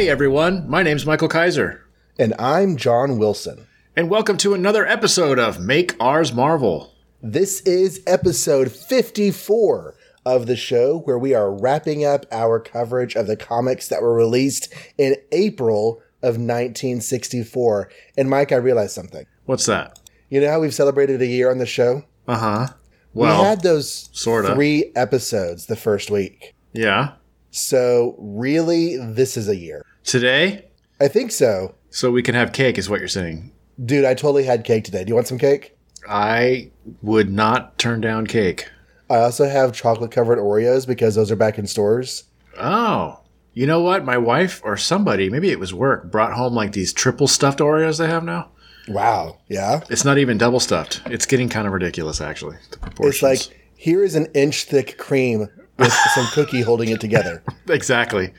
Hey everyone, my name's Michael Kaiser, And I'm John Wilson. and welcome to another episode of Make Ours Marvel. This is episode 54 of the show where we are wrapping up our coverage of the comics that were released in April of 1964. And Mike, I realized something. What's that? You know how we've celebrated a year on the show? Uh huh. Well, we had those sorta. three episodes the first week. yeah. So really, this is a year. Today, I think so. so we can have cake, is what you're saying. Dude, I totally had cake today. Do you want some cake? I would not turn down cake. I also have chocolate covered Oreos because those are back in stores. Oh, you know what? My wife or somebody, maybe it was work, brought home like these triple stuffed Oreos they have now. Wow. Yeah. It's not even double stuffed. It's getting kind of ridiculous, actually. The proportions. It's like here is an inch thick cream with some cookie holding it together. exactly.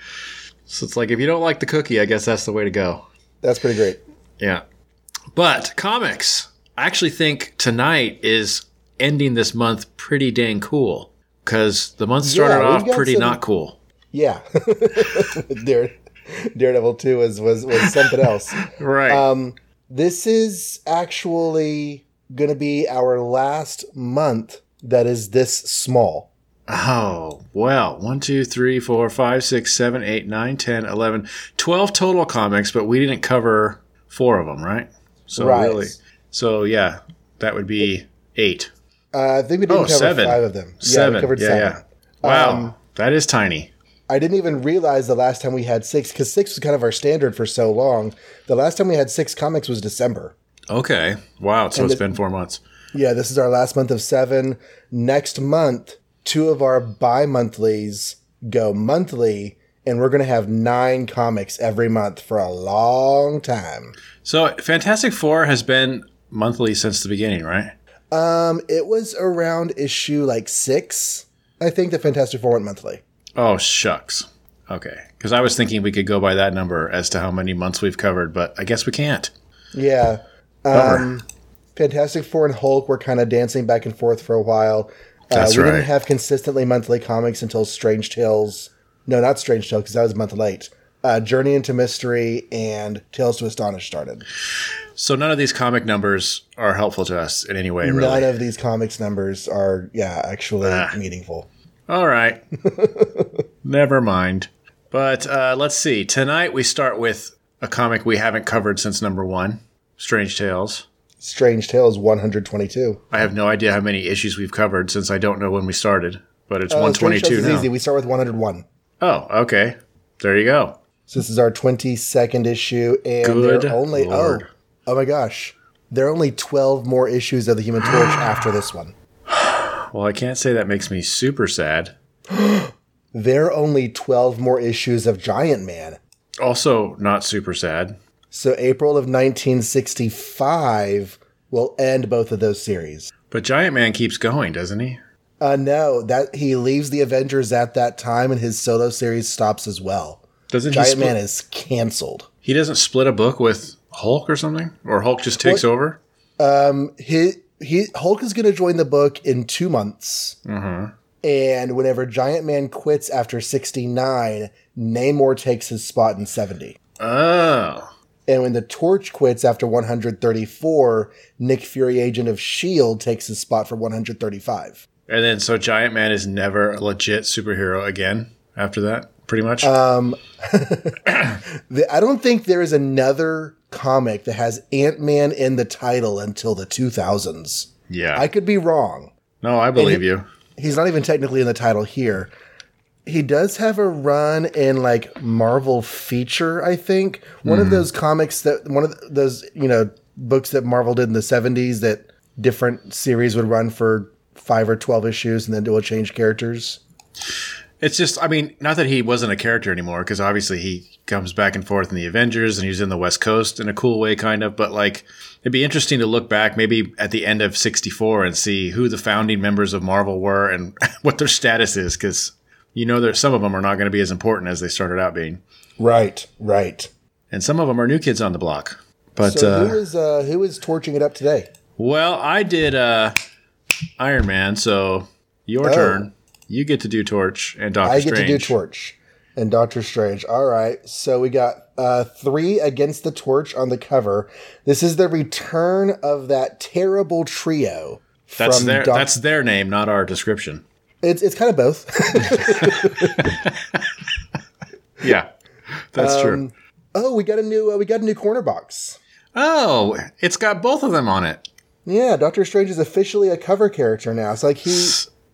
So it's like if you don't like the cookie, I guess that's the way to go. That's pretty great. Yeah. But comics, I actually think tonight is ending this month pretty dang cool because the month started Yeah, off pretty some- not cool. Yeah. Dare, Daredevil 2 was, was, was something else. Right. Um, this is actually going to be our last month that is this small. Oh, well, 1, 2, 3, 4, 5, 6, 7, 8, 9, 10, 11, 12 total comics, but we didn't cover four of them, right? So Right. really. So yeah, that would be eight. Uh, I think we didn't Oh, cover seven. five of them. Seven. Yeah, we covered yeah, seven. yeah. Wow. Um, that is tiny. I didn't even realize the last time we had six because six was kind of our standard for so long. The last time we had six comics was December. Okay. Wow. So And it's the- been four months. Yeah, this is our last month of seven. Next month, two of our bi monthlies go monthly, and we're going to have nine comics every month for a long time. So Fantastic Four has been monthly since the beginning, right? Um, it was around issue like six. I think the Fantastic Four went monthly. Oh shucks. Okay. Because I was thinking we could go by that number as to how many months we've covered, but I guess we can't. Yeah. Bummer. Um, Fantastic Four and Hulk were kind of dancing back and forth for a while. Uh, That's we right. didn't have consistently monthly comics until Strange Tales. No, not Strange Tales, because that was a month late. Uh, Journey into Mystery and Tales to Astonish started. So none of these comic numbers are helpful to us in any way, really. None of these comics numbers are, yeah, actually Ah. meaningful. All right. Never mind. But uh, let's see. Tonight we start with a comic we haven't covered since number one Strange Tales. Strange Tales 122. I have no idea how many issues we've covered since I don't know when we started, but it's Uh, Strange 122 Tales is now. easy. We start with 101. Oh, okay. There you go. So this is our 22nd issue, and Good there are only Lord. oh oh my gosh, there are only 12 more issues of the Human Torch after this one. Well, I can't say that makes me super sad. There are only 12 more issues of Giant Man. Also, not super sad. So April of 1965 will end both of those series. But Giant Man keeps going, doesn't he? Uh, no, that he leaves the Avengers at that time, and his solo series stops as well. Doesn't he? Giant Split, Man is canceled. he doesn't split a book with Hulk or something, or Hulk just takes What? over. Um, he he Hulk is going to join the book in two months. Mm-hmm. And whenever Giant Man quits after 69, Namor takes his spot in 70. Oh, And when the Torch quits after 134, Nick Fury, Agent of S.H.I.E.L.D., takes his spot for 135. and then so Giant Man is never a legit superhero again after that, pretty much. Um, the, I don't think there is another comic that has Ant Man in the title until the 2000s. yeah. I could be wrong. no, I believe you. he's not even technically in the title here. He does have a run in like Marvel feature, I think. One of hmm. those comics that one of those, you know, books that Marvel did in the 70s that different series would run for 5 or 12 issues and then it will change characters. It's just, I mean, not that he wasn't a character anymore, because obviously he comes back and forth in the Avengers and he's in the West Coast in a cool way, kind of. But like, it'd be interesting to look back maybe at the end of 64 and see who the founding members of Marvel were and what their status is, because you know, there some of them are not going to be as important as they started out being. Right, right. And some of them are new kids on the block. But, so uh, who is uh, who is torching it up today? well, I did uh, Iron Man, so your Oh. turn. You get to do Torch and Doctor Strange. I get to do Torch. and Doctor Strange. All right. So we got uh, three against the torch on the cover. This is the return of that terrible trio. That's their Doc- that's their name, not our description. It's it's kind of both. Yeah, that's Um, true. oh, we got a new uh, we got a new corner box. Oh, it's got both of them on it. Yeah, Doctor Strange is officially a cover character now. It's like he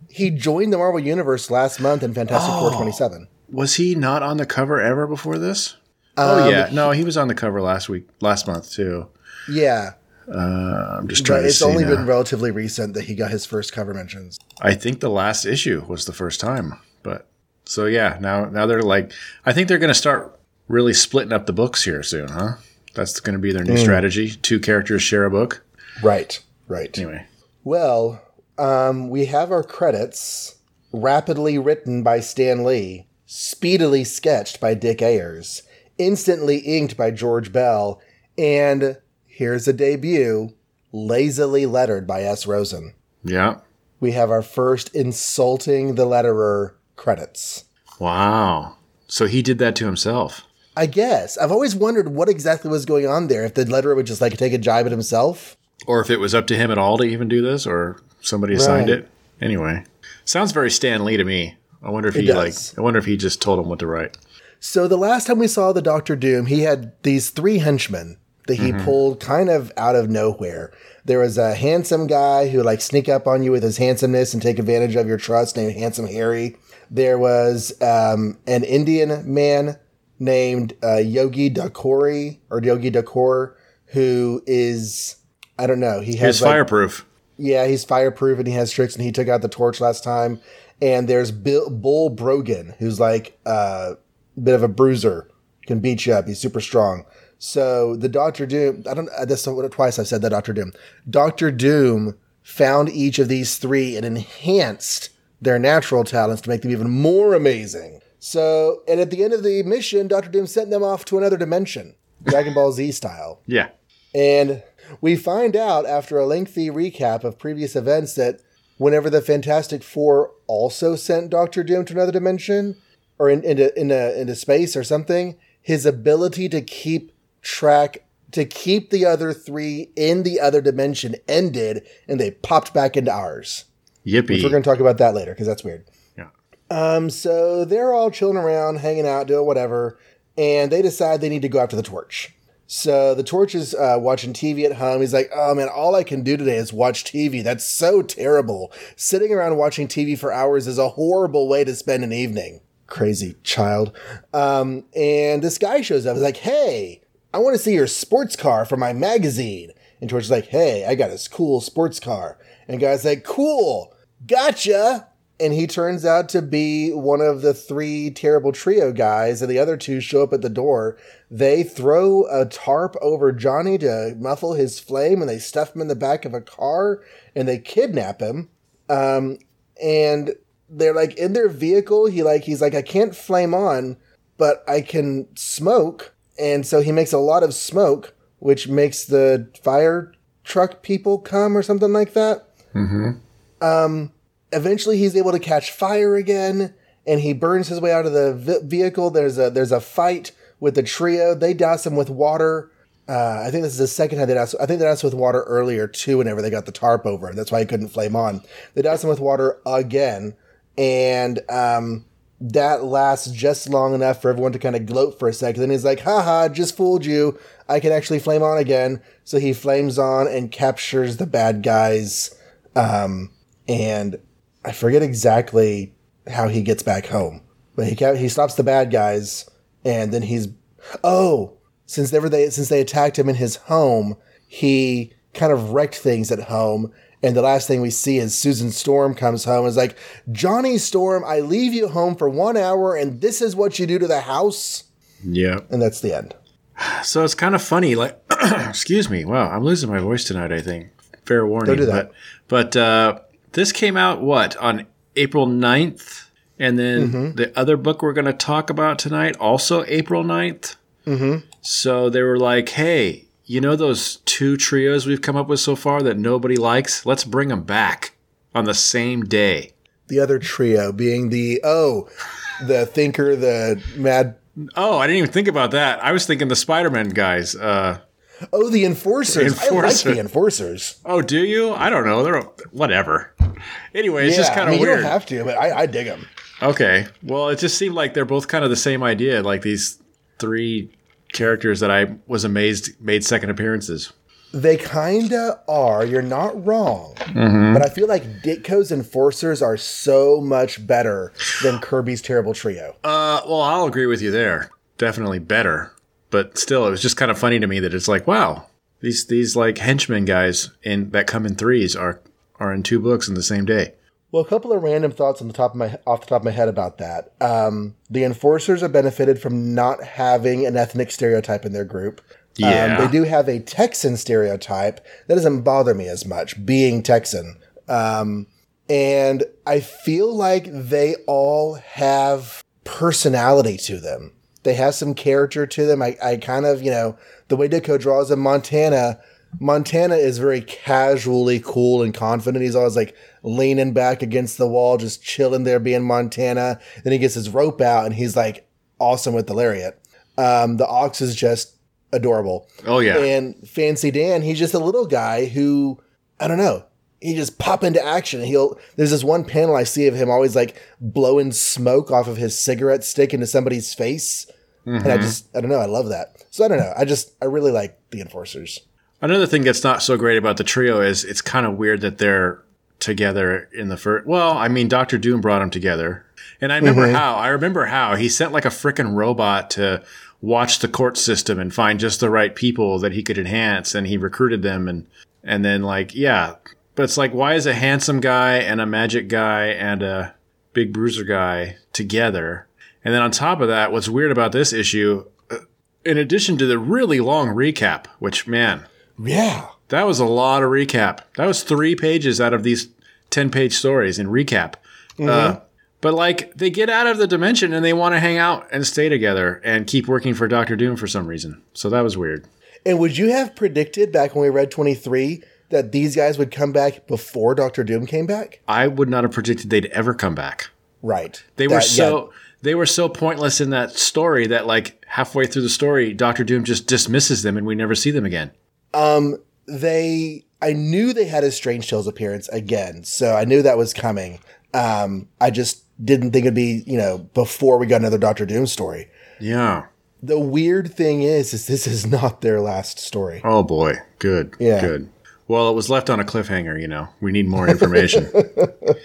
he joined the Marvel Universe last month in Fantastic Four twenty seven. Was he not on the cover ever before this? oh yeah, no, he was on the cover last week, last month too. Yeah, I'm just but trying to it's only now. been relatively recent that he got his first cover mentions. I think the last issue was the first time, but so yeah, now now they're like, I think they're going to start really splitting up the books here soon, huh? That's going to be their new strategy. Two characters share a book. Right, right. Anyway, Well, um, we have our credits rapidly written by Stan Lee, speedily sketched by Dick Ayers, instantly inked by George Bell, and here's a debut lazily lettered by S. Rosen. yeah. We have our first insulting the letterer credits. Wow. So he did that to himself. I guess. I've always wondered what exactly was going on there. If the letterer would just like take a jibe at himself. Or if it was up to him at all to even do this, or somebody assigned Right. it. Anyway, sounds very Stan Lee to me. I wonder if It he does. like. I wonder if he just told him what to write. So the last time we saw the Doctor Doom, he had these three henchmen that he pulled kind of out of nowhere. There was a handsome guy who like sneak up on you with his handsomeness and take advantage of your trust named Handsome Harry. There was um, an Indian man named uh, Yogi Dakori or Yogi Dakor who is I don't know. He has He's like, fireproof. yeah, he's fireproof and he has tricks and he took out the torch last time. And there's Bill, Bull Brogan, who's like uh, a bit of a bruiser, can beat you up. He's super strong. So the Doctor Doom, I don't, uh, that's what twice I've said that Doctor Doom. Doctor Doom found each of these three and enhanced their natural talents to make them even more amazing. So, and at the end of the mission, Doctor Doom sent them off to another dimension, Dragon Ball Z style. Yeah. And we find out after a lengthy recap of previous events that whenever the Fantastic Four also sent Doctor Doom to another dimension or in, into, into, into space or something, his ability to keep track, to keep the other three in the other dimension ended and they popped back into ours. Yippee. We're going to talk about that later because that's weird. Yeah. Um, so they're all chilling around, hanging out, doing whatever, and they decide they need to go after the torch. So the torch is uh, watching TV at home. He's like, "Oh man, all I can do today is watch TV. That's so terrible. Sitting around watching TV for hours is a horrible way to spend an evening." Crazy child. Um, and this guy shows up. He's like, "Hey, I want to see your sports car for my magazine." And George's like, "Hey, I got this cool sports car." And guy's like, "Cool, gotcha." And he turns out to be one of the three terrible trio guys, and the other two show up at the door. They throw a tarp over Johnny to muffle his flame, and they stuff him in the back of a car, and they kidnap him. Um, and they're like in their vehicle. He like he's like, I can't flame on, but I can smoke, and so he makes a lot of smoke, which makes the fire truck people come or something like that eventually he's able to catch fire again and he burns his way out of the v- vehicle there's a there's a fight with the trio they douse him with water uh, I think this is the second time they doused. I think they doused with water earlier too. Whenever they got the tarp over, that's why he couldn't flame on. They doused him with water again, and um, that lasts just long enough for everyone to kind of gloat for a second. Then he's like, "Haha, just fooled you. I can actually flame on again." So he flames on and captures the bad guys. Um, and I forget exactly how he gets back home, but he ca- he stops the bad guys, and then he's oh, since they were they since they attacked him in his home, he kind of wrecked things at home. And the last thing we see is Susan Storm comes home and is like, Johnny Storm, I leave you home for one hour, and this is what you do to the house. Yeah. And that's the end. So it's kind of funny. Like, excuse me. Wow, I'm losing my voice tonight. I think. Fair warning. Don't do that. But, but uh, this came out what on April 9th? and then Mm-hmm. the other book we're going to talk about tonight also April 9th. Mm-hmm. So they were like, "Hey, you know those two trios we've come up with so far that nobody likes? Let's bring them back on the same day." the other trio being the oh, the thinker, the mad. Oh, I didn't even think about that. I was thinking the Spider-Man guys. Uh, Oh, the enforcers. I like the enforcers. oh, do you? I don't know. They're whatever. Anyway, it's just kind I of mean, weird. You don't have to, but I, I dig them. Okay. Well, it just seemed like they're both kind of the same idea, like these three characters that I was amazed made second appearances. They kinda are. You're not wrong, Mm-hmm. but I feel like Ditko's enforcers are so much better than Kirby's terrible trio. Uh, well, I'll agree with you there. Definitely better, but still, it was just kind of funny to me that it's like, wow, these these like henchmen guys in that come in threes are are in two books in the same day. Well, a couple of random thoughts on the top of my off the top of my head about that. Um, the enforcers have benefited from not having an ethnic stereotype in their group. Yeah. Um, they do have a Texan stereotype that doesn't bother me as much, being Texan. Um, and I feel like they all have personality to them. They have some character to them. I, I kind of, you know, the way Ditko draws in Montana, Montana is very casually cool and confident. He's always like leaning back against the wall, just chilling there, being Montana. Then he gets his rope out and he's like awesome with the lariat. Um, the ox is just adorable. Oh yeah, And Fancy Dan, he's just a little guy who, I don't know, he just pop into action. He'll, there's this one panel I see of him always like blowing smoke off of his cigarette stick into somebody's face. And I just, I don't know, I love that. So I don't know. I just, I really like the Enforcers. Another thing that's not so great about the trio is it's kind of weird that they're together in the first. Well, I mean, Doctor Doom brought them together, and I remember how. I remember how he sent like a freaking robot to watch the court system and find just the right people that he could enhance, and he recruited them, and and then like yeah, but it's like why is a handsome guy and a magic guy and a big bruiser guy together? And then on top of that, what's weird about this issue, uh, in addition to the really long recap, which man. Yeah. That was a lot of recap. That was three pages out of these 10 page stories and recap. Uh, but like they get out of the dimension and they want to hang out and stay together and keep working for Doctor Doom for some reason. So that was weird. And would you have predicted back when we read 23 that these guys would come back before Doctor Doom came back? I would not have predicted they'd ever come back. Right. They were That- so they were so pointless in that story that like halfway through the story, Doctor Doom just dismisses them and we never see them again. Um, they, I knew they had a Strange Tales appearance again, so I knew that was coming. Um, I just didn't think it'd be, you know, before we got another Doctor Doom story. Yeah. The weird thing is, is this is not their last story. Oh boy. Good. Yeah. Good. Well, it was left on a cliffhanger, you know. We need more information.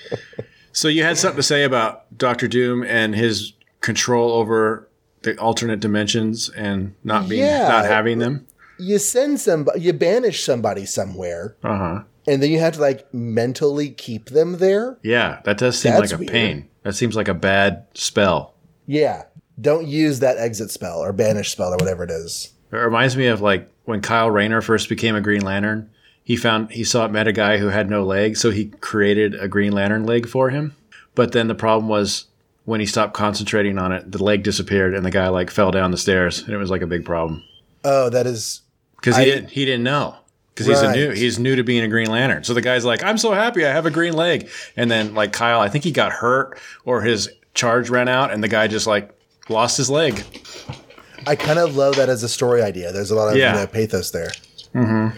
so you had something to say about Doctor Doom and his control over the alternate dimensions and not being Yeah. not having them? You send somebody, you banish somebody somewhere, Uh-huh. and then you have to like mentally keep them there. Yeah, that does seem That's like a weird. pain. That seems like a bad spell. Yeah. Don't use that exit spell or banish spell or whatever it is. It reminds me of like when Kyle Rayner first became a Green Lantern. He found he saw met a guy who had no leg, so he created a Green Lantern leg for him. But then the problem was when he stopped concentrating on it, the leg disappeared, and the guy like fell down the stairs, and it was like a big problem Oh, that is because he I- didn't he didn't know because he's a new he's new to being a Green Lantern. So the guy's like, "I'm so happy I have a green leg," and then like Kyle, I think he got hurt or his charge ran out, and the guy just like lost his leg. I kind of love that as a story idea. There's a lot of Yeah. you know, pathos there. Mm-hmm.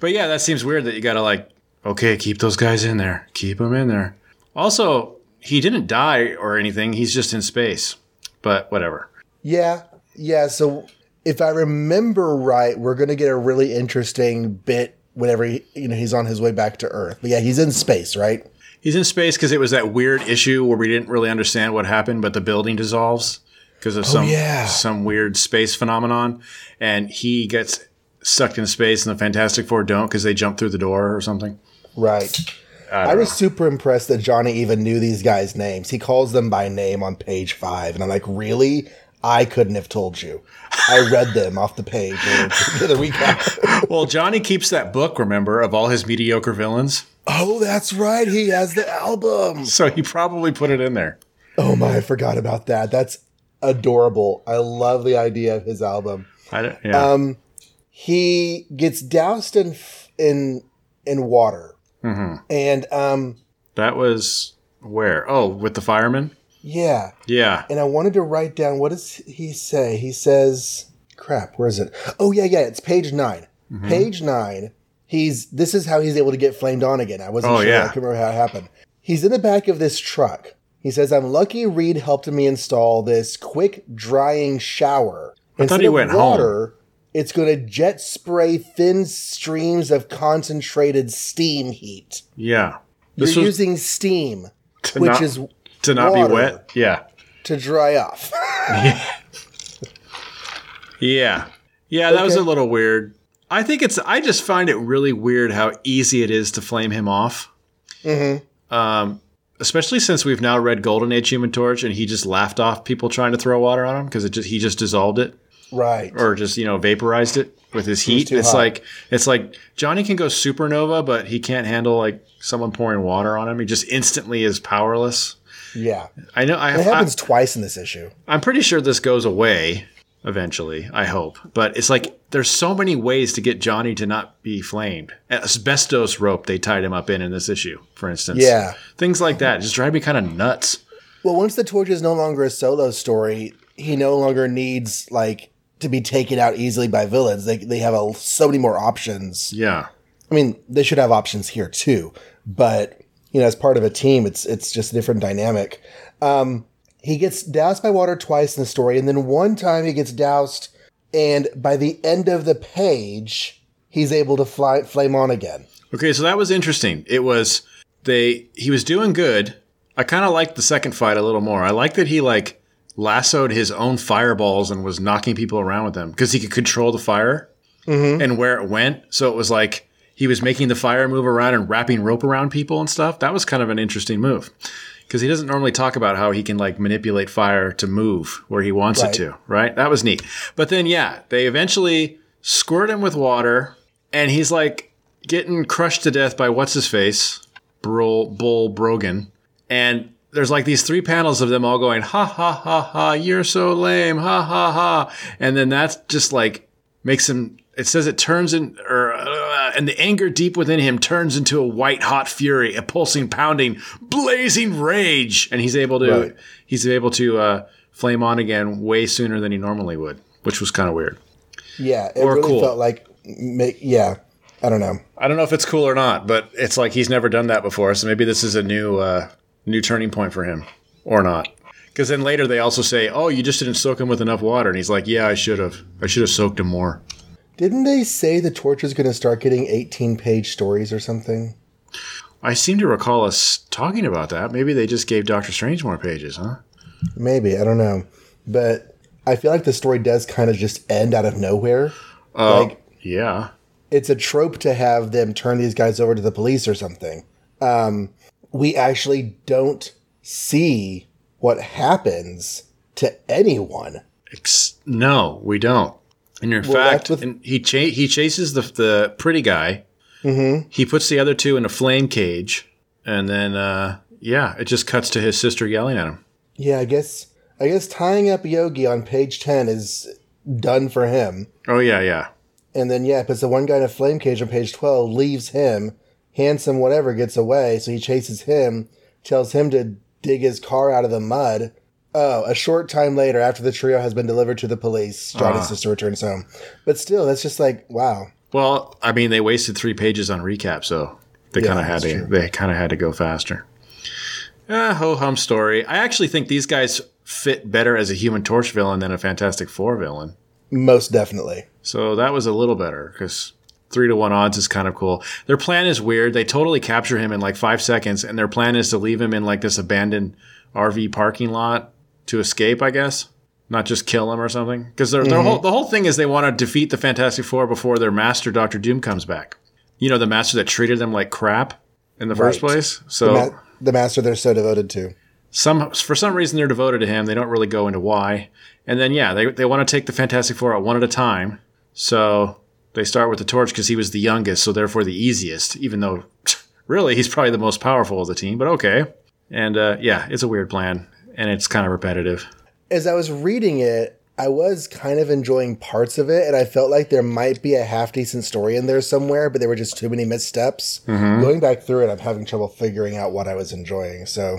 But yeah, that seems weird that you got to like, okay, keep those guys in there, keep them in there. Also, he didn't die or anything; he's just in space. But whatever. Yeah, yeah. So if I remember right, we're going to get a really interesting bit whenever he, you know he's on his way back to Earth. But yeah, he's in space, right? He's in space because it was that weird issue where we didn't really understand what happened, but the building dissolves because of oh, some yeah. some weird space phenomenon, and he gets sucked in space, and the Fantastic Four don't because they jump through the door or something. Right. I, I was super impressed that Johnny even knew these guys' names. He calls them by name on page five, and I'm like, really? I couldn't have told you. I read them off the page the know. well, Johnny keeps that book, remember, of all his mediocre villains, oh, that's right. He has the album. so he probably put it in there. Oh my, I forgot about that. That's adorable. I love the idea of his album. I don't, yeah. Um, he gets doused in in in water, and um, That was where? Oh, with the fireman? Yeah. Yeah. And I wanted to write down what does he say? He says, crap, where is it? Oh yeah, yeah, it's page 9 Mm-hmm. Page nine. He's this is how he's able to get flamed on again. I wasn't Oh, sure. yeah. I can remember how it happened. He's in the back of this truck. He says, "I'm lucky Reed helped me install this quick drying shower. I thought he went home. It's going to jet spray thin streams of concentrated steam heat. Yeah. You're was using steam, which not, is to not be wet. Yeah. to dry off. Yeah. Yeah, that was a little weird. I think it's I just find it really weird how easy it is to flame him off. mm-hmm. Um especially since we've now read Golden Age Human Torch and he just laughed off people trying to throw water on him because it just he just dissolved it Right. or just, you know, vaporized it with his heat. It's hot. like it's like Johnny can go supernova, but he can't handle like someone pouring water on him. He just instantly is powerless. Yeah. I know I, It I happens twice in this issue. I'm pretty sure this goes away eventually. I hope, but it's like there's so many ways to get Johnny to not be flamed. Asbestos rope they tied him up in in this issue, for instance. Yeah. things like that just drive me kind of nuts. Well, once the torch is no longer a solo story, he no longer needs like to be taken out easily by villains. They they have a, so many more options. Yeah, I mean, they should have options here too, but you know, as part of a team, it's it's just a different dynamic. Um, he gets doused by water twice in the story, and then one time he gets doused, and by the end of the page, he's able to fly flame on again. Okay, so that was interesting. It was they he was doing good. I kind of liked the second fight a little more. I like that he like lassoed his own fireballs and was knocking people around with them because he could control the fire and where it went. So it was like he was making the fire move around and wrapping rope around people and stuff. That was kind of an interesting move because he doesn't normally talk about how he can like manipulate fire to move where he wants Right. it to. Right? That was neat. But then yeah, they eventually squirt him with water and he's like getting crushed to death by what's his face, Bull, Bull Brogan, and there's like these three panels of them all going ha ha ha ha, you're so lame, ha ha ha, and then that's just like makes him. It says it turns in, or uh, and the anger deep within him turns into a white hot fury, a pulsing, pounding, blazing rage, and he's able to Right. he's able to uh, flame on again way sooner than he normally would, which was kind of weird. Yeah, it Or really cool. felt like, ma- yeah, I don't know. I don't know if it's cool or not, but it's like he's never done that before. So maybe this is a new uh, new turning point for him, or not. Because then later they also say, "Oh, you just didn't soak him with enough water," and he's like, "Yeah, I should have. I should have soaked him more." Didn't they say the torch is going to start getting 18 page stories or something? I seem to recall us talking about that. Maybe they just gave Doctor Strange more pages, huh? Maybe, I don't know. But I feel like the story does kind of just end out of nowhere. Uh, Like- yeah, It's a trope to have them turn these guys over to the police or something. Um, we actually don't see what happens to anyone. Ex- no, we don't. And in Well, fact, with- and he cha- he chases the the pretty guy. Mm-hmm. He puts the other two in a flame cage, and then uh, yeah, it just cuts to his sister yelling at him. Yeah, I guess I guess tying up Yogi on page 10 is done for him. Oh yeah, yeah. And then yeah, because the one guy in a flame cage on page twelve leaves him. Handsome whatever gets away, so he chases him, tells him to dig his car out of the mud. Oh, a short time later, after the trio has been delivered to the police, Johnny's Ah. sister returns home. But still, that's just like wow. Well, I mean, they wasted three pages on recap, so they Yeah, kind of had to true. they kind of had to go faster. Ah, ho hum story. I actually think these guys fit better as a Human Torch villain than a Fantastic Four villain. Most definitely. So that was a little better because three to one odds is kind of cool. Their plan is weird. They totally capture him in like five seconds, and their plan is to leave him in like this abandoned RV parking lot to escape, I guess. Not just kill him or something. Because their, their whole the whole thing is they want to defeat the Fantastic Four before their master, Doctor Doom, comes back. You know, the master that treated them like crap in the first Right. place. The, So ma- the master they're so devoted to. some for some reason they're devoted to him. They don't really go into why. And then yeah, they they want to take the Fantastic Four out one at a time. So they start with the Torch because he was the youngest, so therefore the easiest. Even though really he's probably the most powerful of the team, but okay. And uh, yeah, it's a weird plan, and it's kind of repetitive. As I was reading it, I was kind of enjoying parts of it, and I felt like there might be a half decent story in there somewhere, but there were just too many missteps. Mm-hmm. Going back through it, I'm having trouble figuring out what I was enjoying. So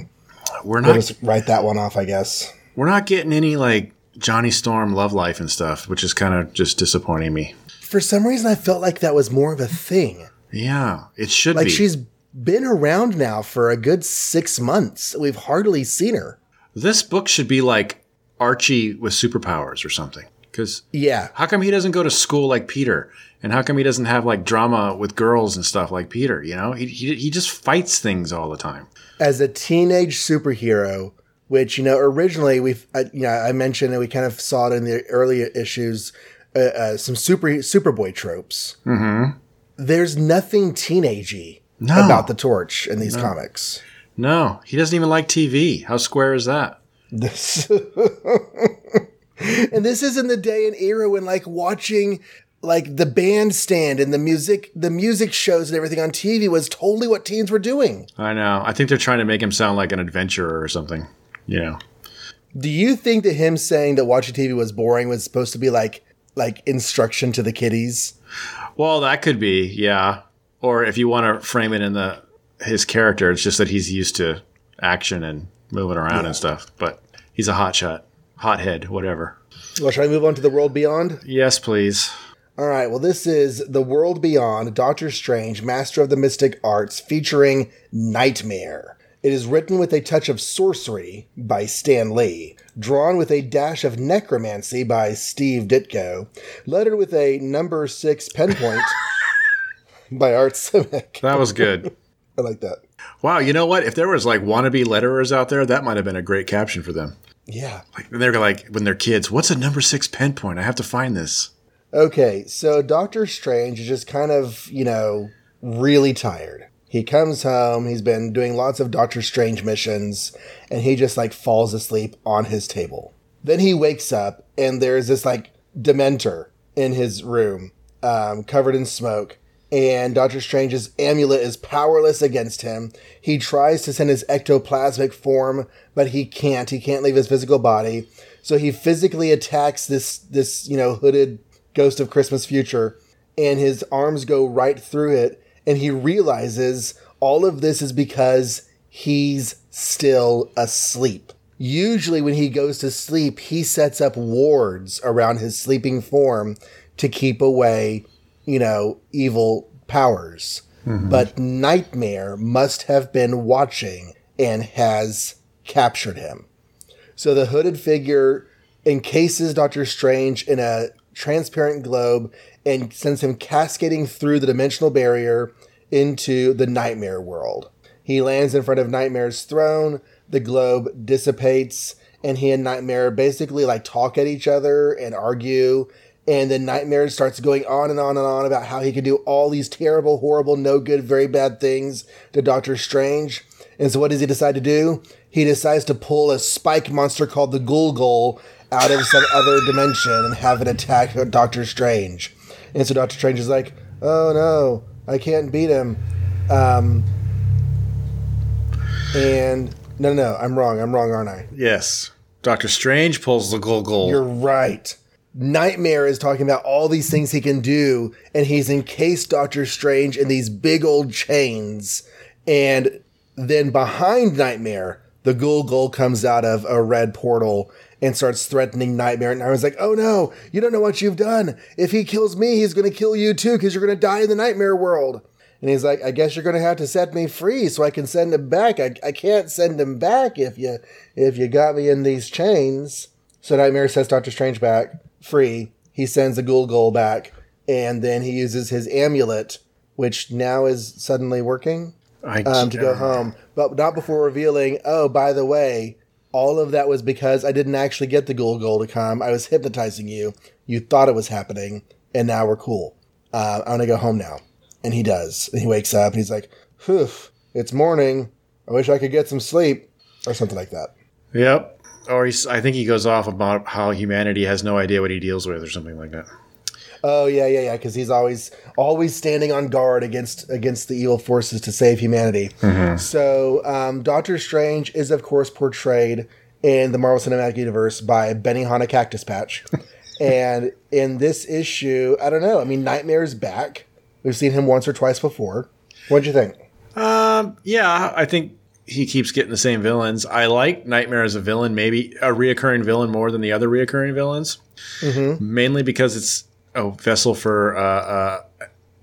We're we'll not just write that one off, I guess. we're not getting any like Johnny Storm love life and stuff, which is kind of just disappointing me. For some reason, I felt like that was more of a thing. Yeah, it should Like be. she's been around now for a good six months. We've hardly seen her. This book should be like Archie with superpowers or something. Because Yeah. how come he doesn't go to school like Peter? And how come he doesn't have like drama with girls and stuff like Peter? You know, he he, he just fights things all the time. as a teenage superhero, which you know originally we've I, you know I mentioned and we kind of saw it in the earlier issues, uh, uh, some super Superboy tropes. Mm-hmm. There's nothing teenagey No. about the Torch in these comics. No, he doesn't even like TV. How square is that? This, and this is in the day and era when like watching like the bandstand and the music the music shows and everything on TV was totally what teens were doing. I know. I think they're trying to make him sound like an adventurer or something. You know. Do you think that him saying that watching TV was boring was supposed to be like like instruction to the kiddies? Well, that could be, yeah. Or if you want to frame it in the his character, it's just that he's used to action and moving around and stuff. But he's a hot shot, hothead, whatever. Well, should I move on to the world beyond? Yes, please. All right. Well, this is the world beyond Doctor Strange, Master of the Mystic Arts, featuring Nightmare. It is written with a touch of sorcery by Stan Lee, drawn with a dash of necromancy by Steve Ditko, lettered with a number six pen point by Art Simek. That was good. I like that. wow, you know what? If there was like wannabe letterers out there, that might have been a great caption for them. Yeah. Like they're like when they're kids, what's a number six pen point? I have to find this. Okay, so Doctor Strange is just kind of, you know, really tired. He comes home, he's been doing lots of Doctor Strange missions, and he just like falls asleep on his table. Then he wakes up, and there's this like Dementor in his room, um, covered in smoke, and Doctor Strange's amulet is powerless against him. He tries to send his ectoplasmic form, but he can't. He can't leave his physical body. So he physically attacks this this, you know, hooded ghost of Christmas future, and his arms go right through it, and he realizes all of this is because he's still asleep. Usually, when he goes to sleep, he sets up wards around his sleeping form to keep away, you know, evil powers. Mm-hmm. But Nightmare must have been watching and has captured him. So the hooded figure encases Doctor Strange in a transparent globe and sends him cascading through the dimensional barrier into the nightmare world. He lands in front of Nightmare's throne, the globe dissipates, and he and Nightmare basically like talk at each other and argue. And then Nightmare starts going on and on and on about how he can do all these terrible, horrible, no good, very bad things to Doctor Strange. And so what does he decide to do? He decides to pull a spike monster called the Gulgul out of some other dimension and have it attack Doctor Strange. And so Doctor Strange is like, oh no, I can't beat him. Um, and no, no, no, I'm wrong. I'm wrong, aren't I? Yes. Doctor Strange pulls the goal. You're right. Nightmare is talking about all these things he can do, and he's encased Doctor Strange in these big old chains. And then behind Nightmare, the Ghoul Ghoul comes out of a red portal and starts threatening Nightmare. And I was like, oh no, you don't know what you've done. If he kills me, he's going to kill you too, because you're going to die in the Nightmare world. And he's like, I guess you're going to have to set me free so I can send him back. I, I can't send him back if you if you got me in these chains. So Nightmare sets Doctor Strange back free. He sends the Ghoul back, and then he uses his amulet, which now is suddenly working, I, um, to go home. But not before revealing, oh, by the way, all of that was because I didn't actually get the Ghoul to come. I was hypnotizing you. You thought it was happening, and now we're cool. Uh, I'm gonna go home now. And he does. And he wakes up and he's like, Phew, it's morning. I wish I could get some sleep. Or something like that. Yep. Or he's, I think he goes off about how humanity has no idea what he deals with or something like that. Oh yeah, yeah, yeah. Because he's always always standing on guard against against the evil forces to save humanity. So um, Doctor Strange is of course portrayed in the Marvel Cinematic Universe by Benihana Cactus Patch. and in this issue, I don't know. I mean, Nightmare's back. We've seen him once or twice before. What'd you think? Um, yeah, I think he keeps getting the same villains. I like Nightmare as a villain, maybe a reoccurring villain more than the other reoccurring villains, mm-hmm. mainly because it's a vessel for uh, uh,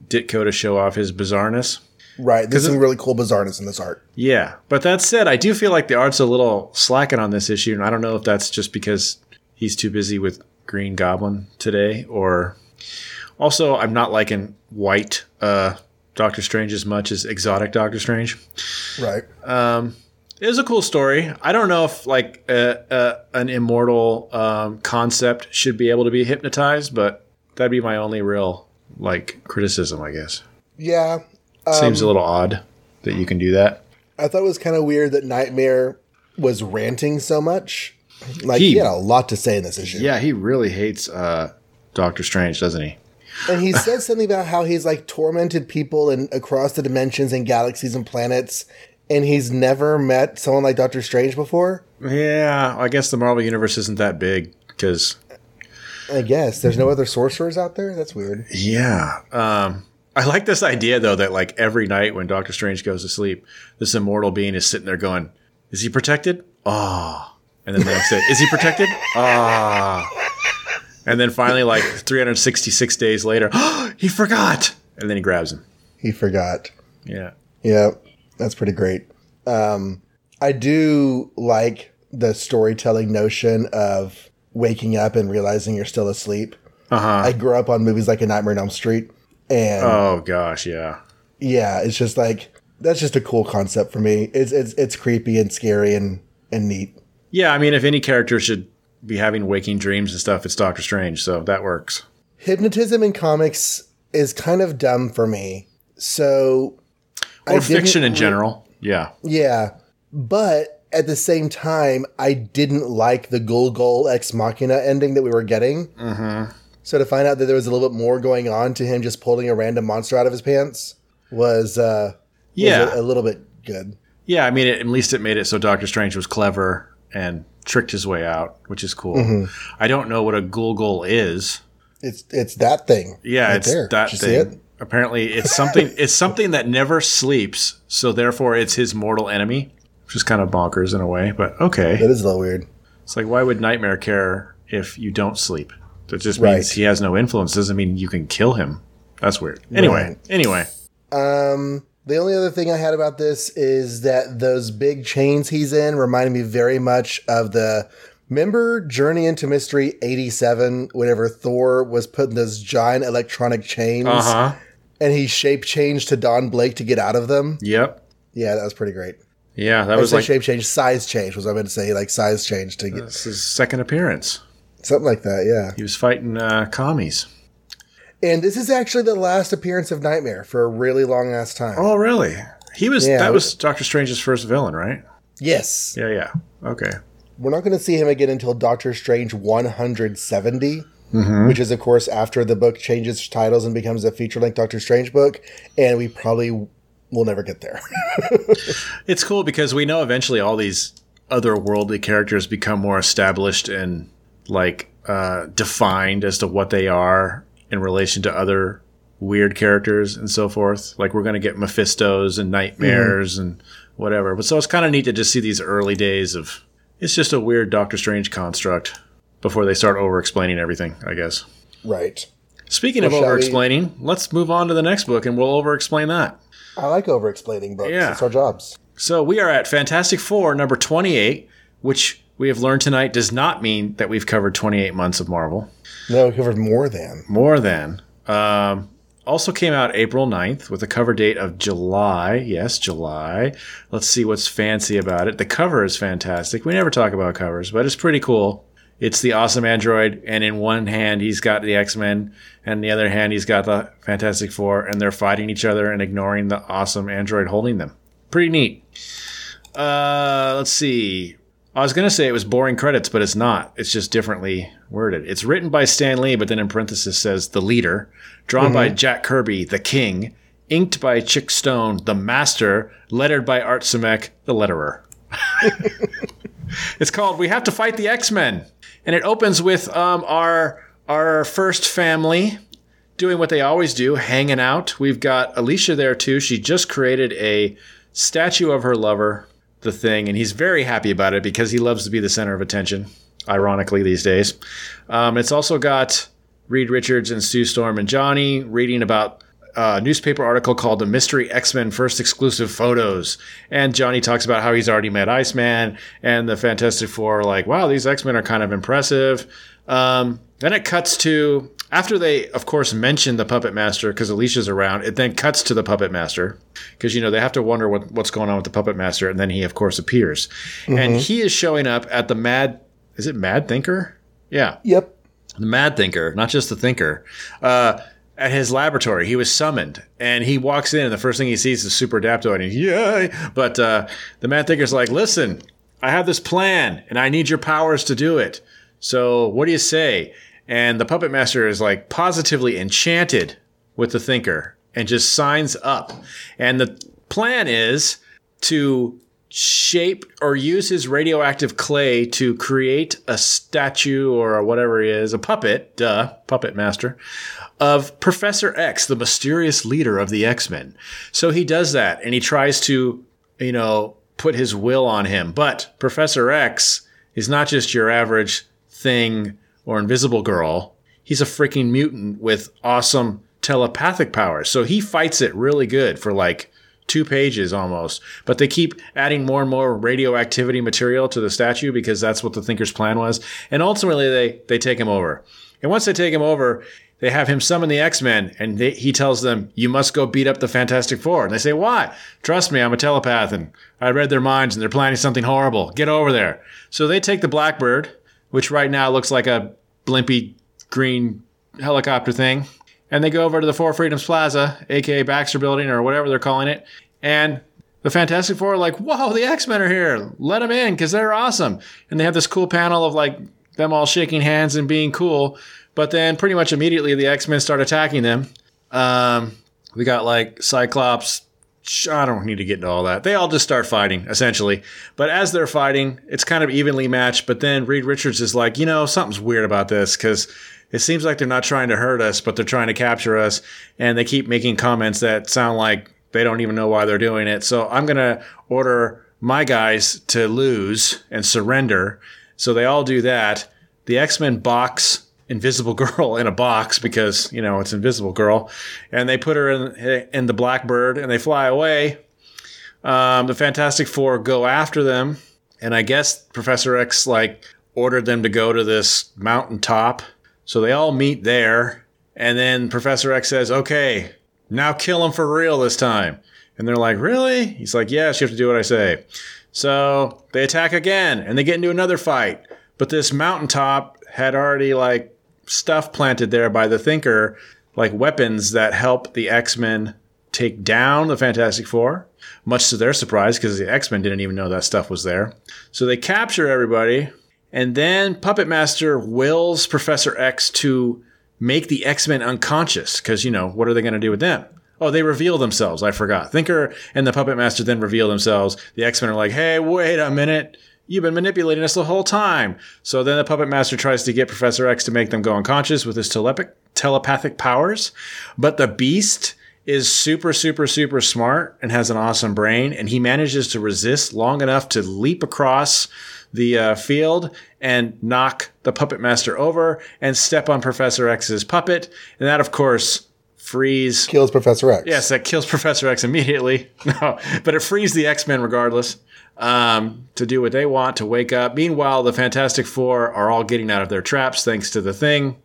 Ditko to show off his bizarreness. Right. There's some really cool bizarreness in this art. Yeah. But that said, I do feel like the art's a little slacking on this issue. And I don't know if that's just because he's too busy with Green Goblin today or also I'm not liking white uh, Doctor Strange as much as exotic Doctor Strange. Right. Um, it was a cool story. I don't know if like an immortal um, concept should be able to be hypnotized, but that'd be my only real like criticism, I guess. Yeah, um, seems a little odd that you can do that. I thought it was kind of weird that Nightmare was ranting so much. Like he, he, had a lot to say in this issue. Yeah, he really hates uh, Doctor Strange, doesn't he? And he says something about how he's like tormented people and across the dimensions and galaxies and planets, and he's never met someone like Doctor Strange before. Yeah, I guess the Marvel universe isn't that big because. I guess there's no other sorcerers out there. That's weird. Yeah, um, I like this idea though that like every night when Doctor Strange goes to sleep, this immortal being is sitting there going, "Is he protected? Ah." Oh. And then the next day, "Is he protected? Ah." Oh. And then finally, like 366 days later, oh, he forgot. And then he grabs him. He forgot. Yeah. Yeah, that's pretty great. Um, I do like the storytelling notion of waking up and realizing you're still asleep. Uh-huh. I grew up on movies like A Nightmare on Elm Street, and oh gosh, yeah, yeah, it's just like that's just a cool concept for me. It's it's it's creepy and scary and and neat. Yeah, I mean, if any character should be having waking dreams and stuff, it's Doctor Strange, so that works. Hypnotism in comics is kind of dumb for me. So or fiction in general. Yeah. Yeah. But at the same time, I didn't like the Gul Gul Ex Machina ending that we were getting. Mm-hmm. So to find out that there was a little bit more going on to him just pulling a random monster out of his pants was uh yeah was a, a, little bit good. Yeah, I mean, it, at least it made it so Doctor Strange was clever and tricked his way out, which is cool. Mm-hmm. I don't know what a Gul is. It's it's that thing. Yeah, right it's there. that thing. It? Apparently, it's something. it's something that never sleeps, so therefore, it's his mortal enemy, which is kind of bonkers in a way. But okay, that is a little weird. It's like why would Nightmare care if you don't sleep? That just means right. he has no influence. Doesn't mean you can kill him. That's weird. Anyway, right. anyway. Um, the only other thing I had about this is that those big chains he's in reminded me very much of the remember Journey into Mystery 87 whenever Thor was putting those giant electronic chains uh-huh. and he shape changed to Don Blake to get out of them? Yep. Yeah, that was pretty great. Yeah, that I was like shape change, size change was I meant to say, like size change to get. His second appearance. Something like that, yeah. He was fighting uh, commies. And this is actually the last appearance of Nightmare for a really long ass time. Oh, really? He was yeah, that was Doctor Strange's first villain, right? Yes. Yeah, yeah. Okay. We're not going to see him again until Doctor Strange 170, mm-hmm. which is of course after the book changes titles and becomes a feature-length Doctor Strange book, and we probably will never get there. it's cool because we know eventually all these otherworldly characters become more established and like uh, defined as to what they are in relation to other weird characters and so forth. Like we're going to get Mephistos and nightmares mm-hmm. and whatever. But so it's kind of neat to just see these early days of it's just a weird Doctor Strange construct before they start over explaining everything, I guess. Right. Speaking well, of over explaining, let's move on to the next book and we'll over explain that. I like over explaining books. Yeah. It's our jobs. So we are at Fantastic Four, number 28, which we have learned tonight does not mean that we've covered 28 months of Marvel. No, covered more than. More than. Um, also came out April 9th with a cover date of July. Yes, July. Let's see what's fancy about it. The cover is fantastic. We never talk about covers, but it's pretty cool. It's the awesome android, and in one hand he's got the X Men, and the other hand he's got the Fantastic Four, and they're fighting each other and ignoring the awesome android holding them. Pretty neat. Uh, let's see. I was going to say it was boring credits, but it's not. It's just differently worded. It's written by Stan Lee, but then in parenthesis says the leader, drawn mm-hmm. by Jack Kirby, the king, inked by Chick Stone, the master, lettered by Art Simek, the letterer. It's called "We Have to Fight the X Men," and it opens with um, our our first family doing what they always do, hanging out. We've got Alicia there too. She just created a statue of her lover, the thing, and he's very happy about it because he loves to be the center of attention. Ironically, these days, um, it's also got Reed Richards and Sue Storm and Johnny reading about a newspaper article called "The Mystery X Men First Exclusive Photos," and Johnny talks about how he's already met Iceman, and the Fantastic Four like, "Wow, these X Men are kind of impressive." Um, then it cuts to after they, of course, mention the Puppet Master because Alicia's around. It then cuts to the Puppet Master because you know they have to wonder what, what's going on with the Puppet Master, and then he, of course, appears, and he is showing up at the Mad. Is it Mad Thinker? Yeah, Yep. the mad thinker, not just the thinker, uh, at his laboratory. He was summoned, and he walks in, and the first thing he sees is Super Adaptoid, and he's, yay! But uh, the mad thinker's like, listen, I have this plan, and I need your powers to do it. So what do you say? And the puppet master is like positively enchanted with the thinker and just signs up. And the plan is to shape or use his radioactive clay to create a statue or whatever he is, a puppet, duh, puppet master, of Professor X, the mysterious leader of the X Men. So he does that and he tries to, you know, put his will on him. But Professor X is not just your average thing or invisible girl. He's a freaking mutant with awesome telepathic powers. So he fights it really good for like two pages almost. But they keep adding more and more radioactivity material to the statue because that's what the Thinker's plan was. And ultimately, they, they take him over. And once they take him over, they have him summon the X Men, and they, he tells them, You must go beat up the Fantastic Four. And they say, Why? Trust me, I'm a telepath, and I read their minds, and they're planning something horrible. Get over there. So they take the Blackbird, which right now looks like a blimpy green helicopter thing, and they go over to the Four Freedoms Plaza, aka Baxter Building, or whatever they're calling it, and the Fantastic Four are like, Whoa, the X Men are here. Let them in because they're awesome. And they have this cool panel of like them all shaking hands and being cool. But then pretty much immediately the X Men start attacking them. Um, we got like Cyclops. I don't need to get into all that. They all just start fighting, essentially. But as they're fighting, it's kind of evenly matched. But then Reed Richards is like, you know, something's weird about this because it seems like they're not trying to hurt us, but they're trying to capture us. And they keep making comments that sound like they don't even know why they're doing it. So I'm going to order my guys to lose and surrender. So they all do that. The X Men box Invisible Girl in a box because you know it's Invisible Girl, and they put her in in the Blackbird and they fly away. Um, the Fantastic Four go after them, and I guess Professor X like ordered them to go to this mountaintop. So they all meet there, and then Professor X says, "Okay, now kill him for real this time." And they're like, "Really?" He's like, "Yes, you have to do what I say." So they attack again, and they get into another fight. But this mountaintop had already like stuff planted there by the Thinker, like weapons that help the X Men take down the Fantastic Four, much to their surprise, because the X Men didn't even know that stuff was there. So they capture everybody, and then Puppet Master wills Professor X to make the X Men unconscious, because, you know, what are they going to do with them? Oh, they reveal themselves. I forgot. Thinker and the Puppet Master then reveal themselves. The X Men are like, hey, wait a minute. You've been manipulating us the whole time. So then the Puppet Master tries to get Professor X to make them go unconscious with his telepathic, telepathic powers. But the Beast is super, super, super smart and has an awesome brain. And he manages to resist long enough to leap across the uh, field and knock the Puppet Master over and step on Professor X's puppet. And that, of course, frees Kills Professor X. Yes, that kills Professor X immediately. No, but it frees the X Men regardless um, to do what they want to wake up. Meanwhile, the Fantastic Four are all getting out of their traps thanks to the thing,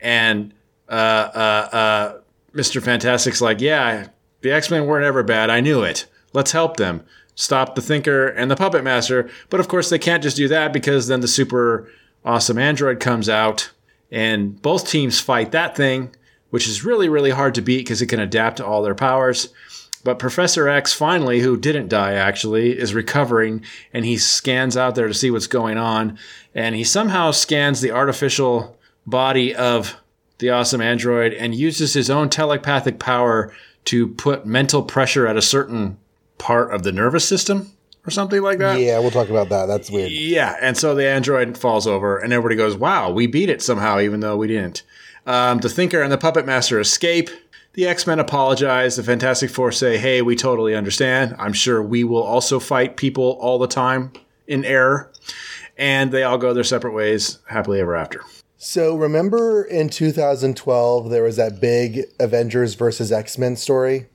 and uh, uh, uh, Mister Fantastic's like, "Yeah, the X Men weren't ever bad. I knew it. Let's help them." Stop the Thinker and the Puppet Master. But of course, they can't just do that because then the super awesome android comes out and both teams fight that thing, which is really, really hard to beat because it can adapt to all their powers. But Professor X finally, who didn't die actually, is recovering and he scans out there to see what's going on. And he somehow scans the artificial body of the awesome android and uses his own telepathic power to put mental pressure at a certain part of the nervous system or something like that. Yeah, we'll talk about that. That's weird. Yeah, and so the android falls over, and everybody goes, "Wow, we beat it somehow, even though we didn't." Um, the Thinker and the Puppet Master escape. The X Men apologize. The Fantastic Four say, "Hey, we totally understand. I'm sure we will also fight people all the time in error." And they all go their separate ways, happily ever after. So remember in 2012 there was that big Avengers versus X Men story.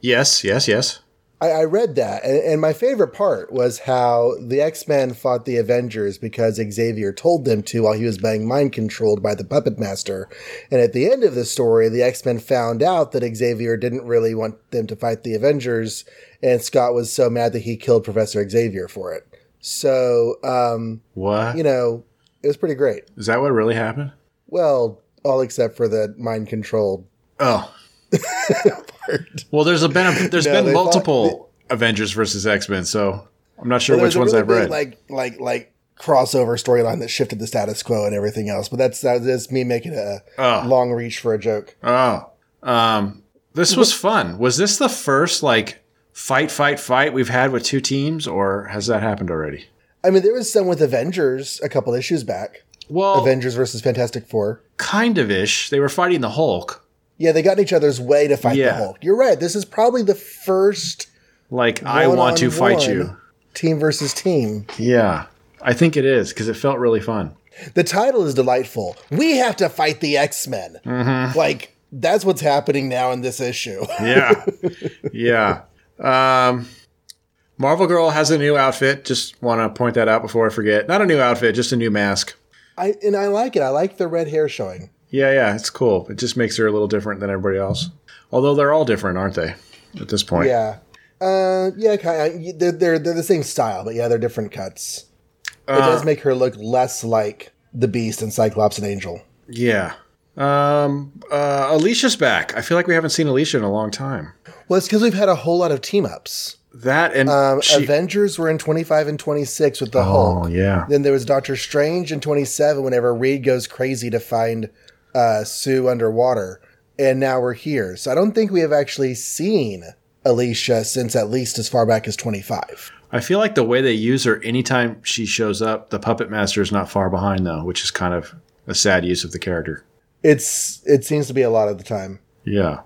Yes, yes, yes. I, I read that, and, and my favorite part was how the X Men fought the Avengers because Xavier told them to while he was being mind controlled by the Puppet Master. And at the end of the story, the X Men found out that Xavier didn't really want them to fight the Avengers, and Scott was so mad that he killed Professor Xavier for it. So, um, What? you know, it was pretty great. Is that what really happened? Well, all except for the mind controlled Oh. well, there's a been a, there's No, been they multiple Avengers versus X Men, so I'm not sure which ones really I've read. Like like like crossover storyline that shifted the status quo and everything else. But that's that's me making a Oh. long reach for a joke. Oh, um, this was fun. Was this the first like fight, fight, fight we've had with two teams, or has that happened already? I mean, there was some with Avengers a couple issues back. Well, Avengers versus Fantastic Four. kind of ish. They were fighting the Hulk. Yeah, they got in each other's way to fight Yeah. the Hulk. You're right. This is probably the first Like I want to fight you. team versus team. Yeah, I think it is because it felt really fun. The title is delightful. We have to fight the X Men. Mm-hmm. Like that's what's happening now in this issue. Yeah, yeah. Um, Marvel Girl has a new outfit. Just want to point that out before I forget. Not a new outfit, just a new mask. I and I like it. I like the red hair showing. Yeah, yeah, it's cool. It just makes her a little different than everybody else. Although they're all different, aren't they? At this point. Yeah. Uh, yeah, kind of. They're, they're they're the same style, but yeah, they're different cuts. It Uh, does make her look less like the Beast and Cyclops and Angel. Yeah. Um, uh, Alicia's back. I feel like we haven't seen Alicia in a long time. Well, it's because we've had a whole lot of team ups. That and Um, she- Avengers were in 25 and 26 with the oh Hulk. yeah, Then there was Doctor Strange in 27 whenever Reed goes crazy to find uh, Sue underwater. And now we're here. So I don't think we have actually seen Alicia since at least as far back as 25. I feel like the way they use her anytime she shows up, the puppet master is not far behind though, which is kind of a sad use of the character. It's It seems to be a lot of the time. Yeah,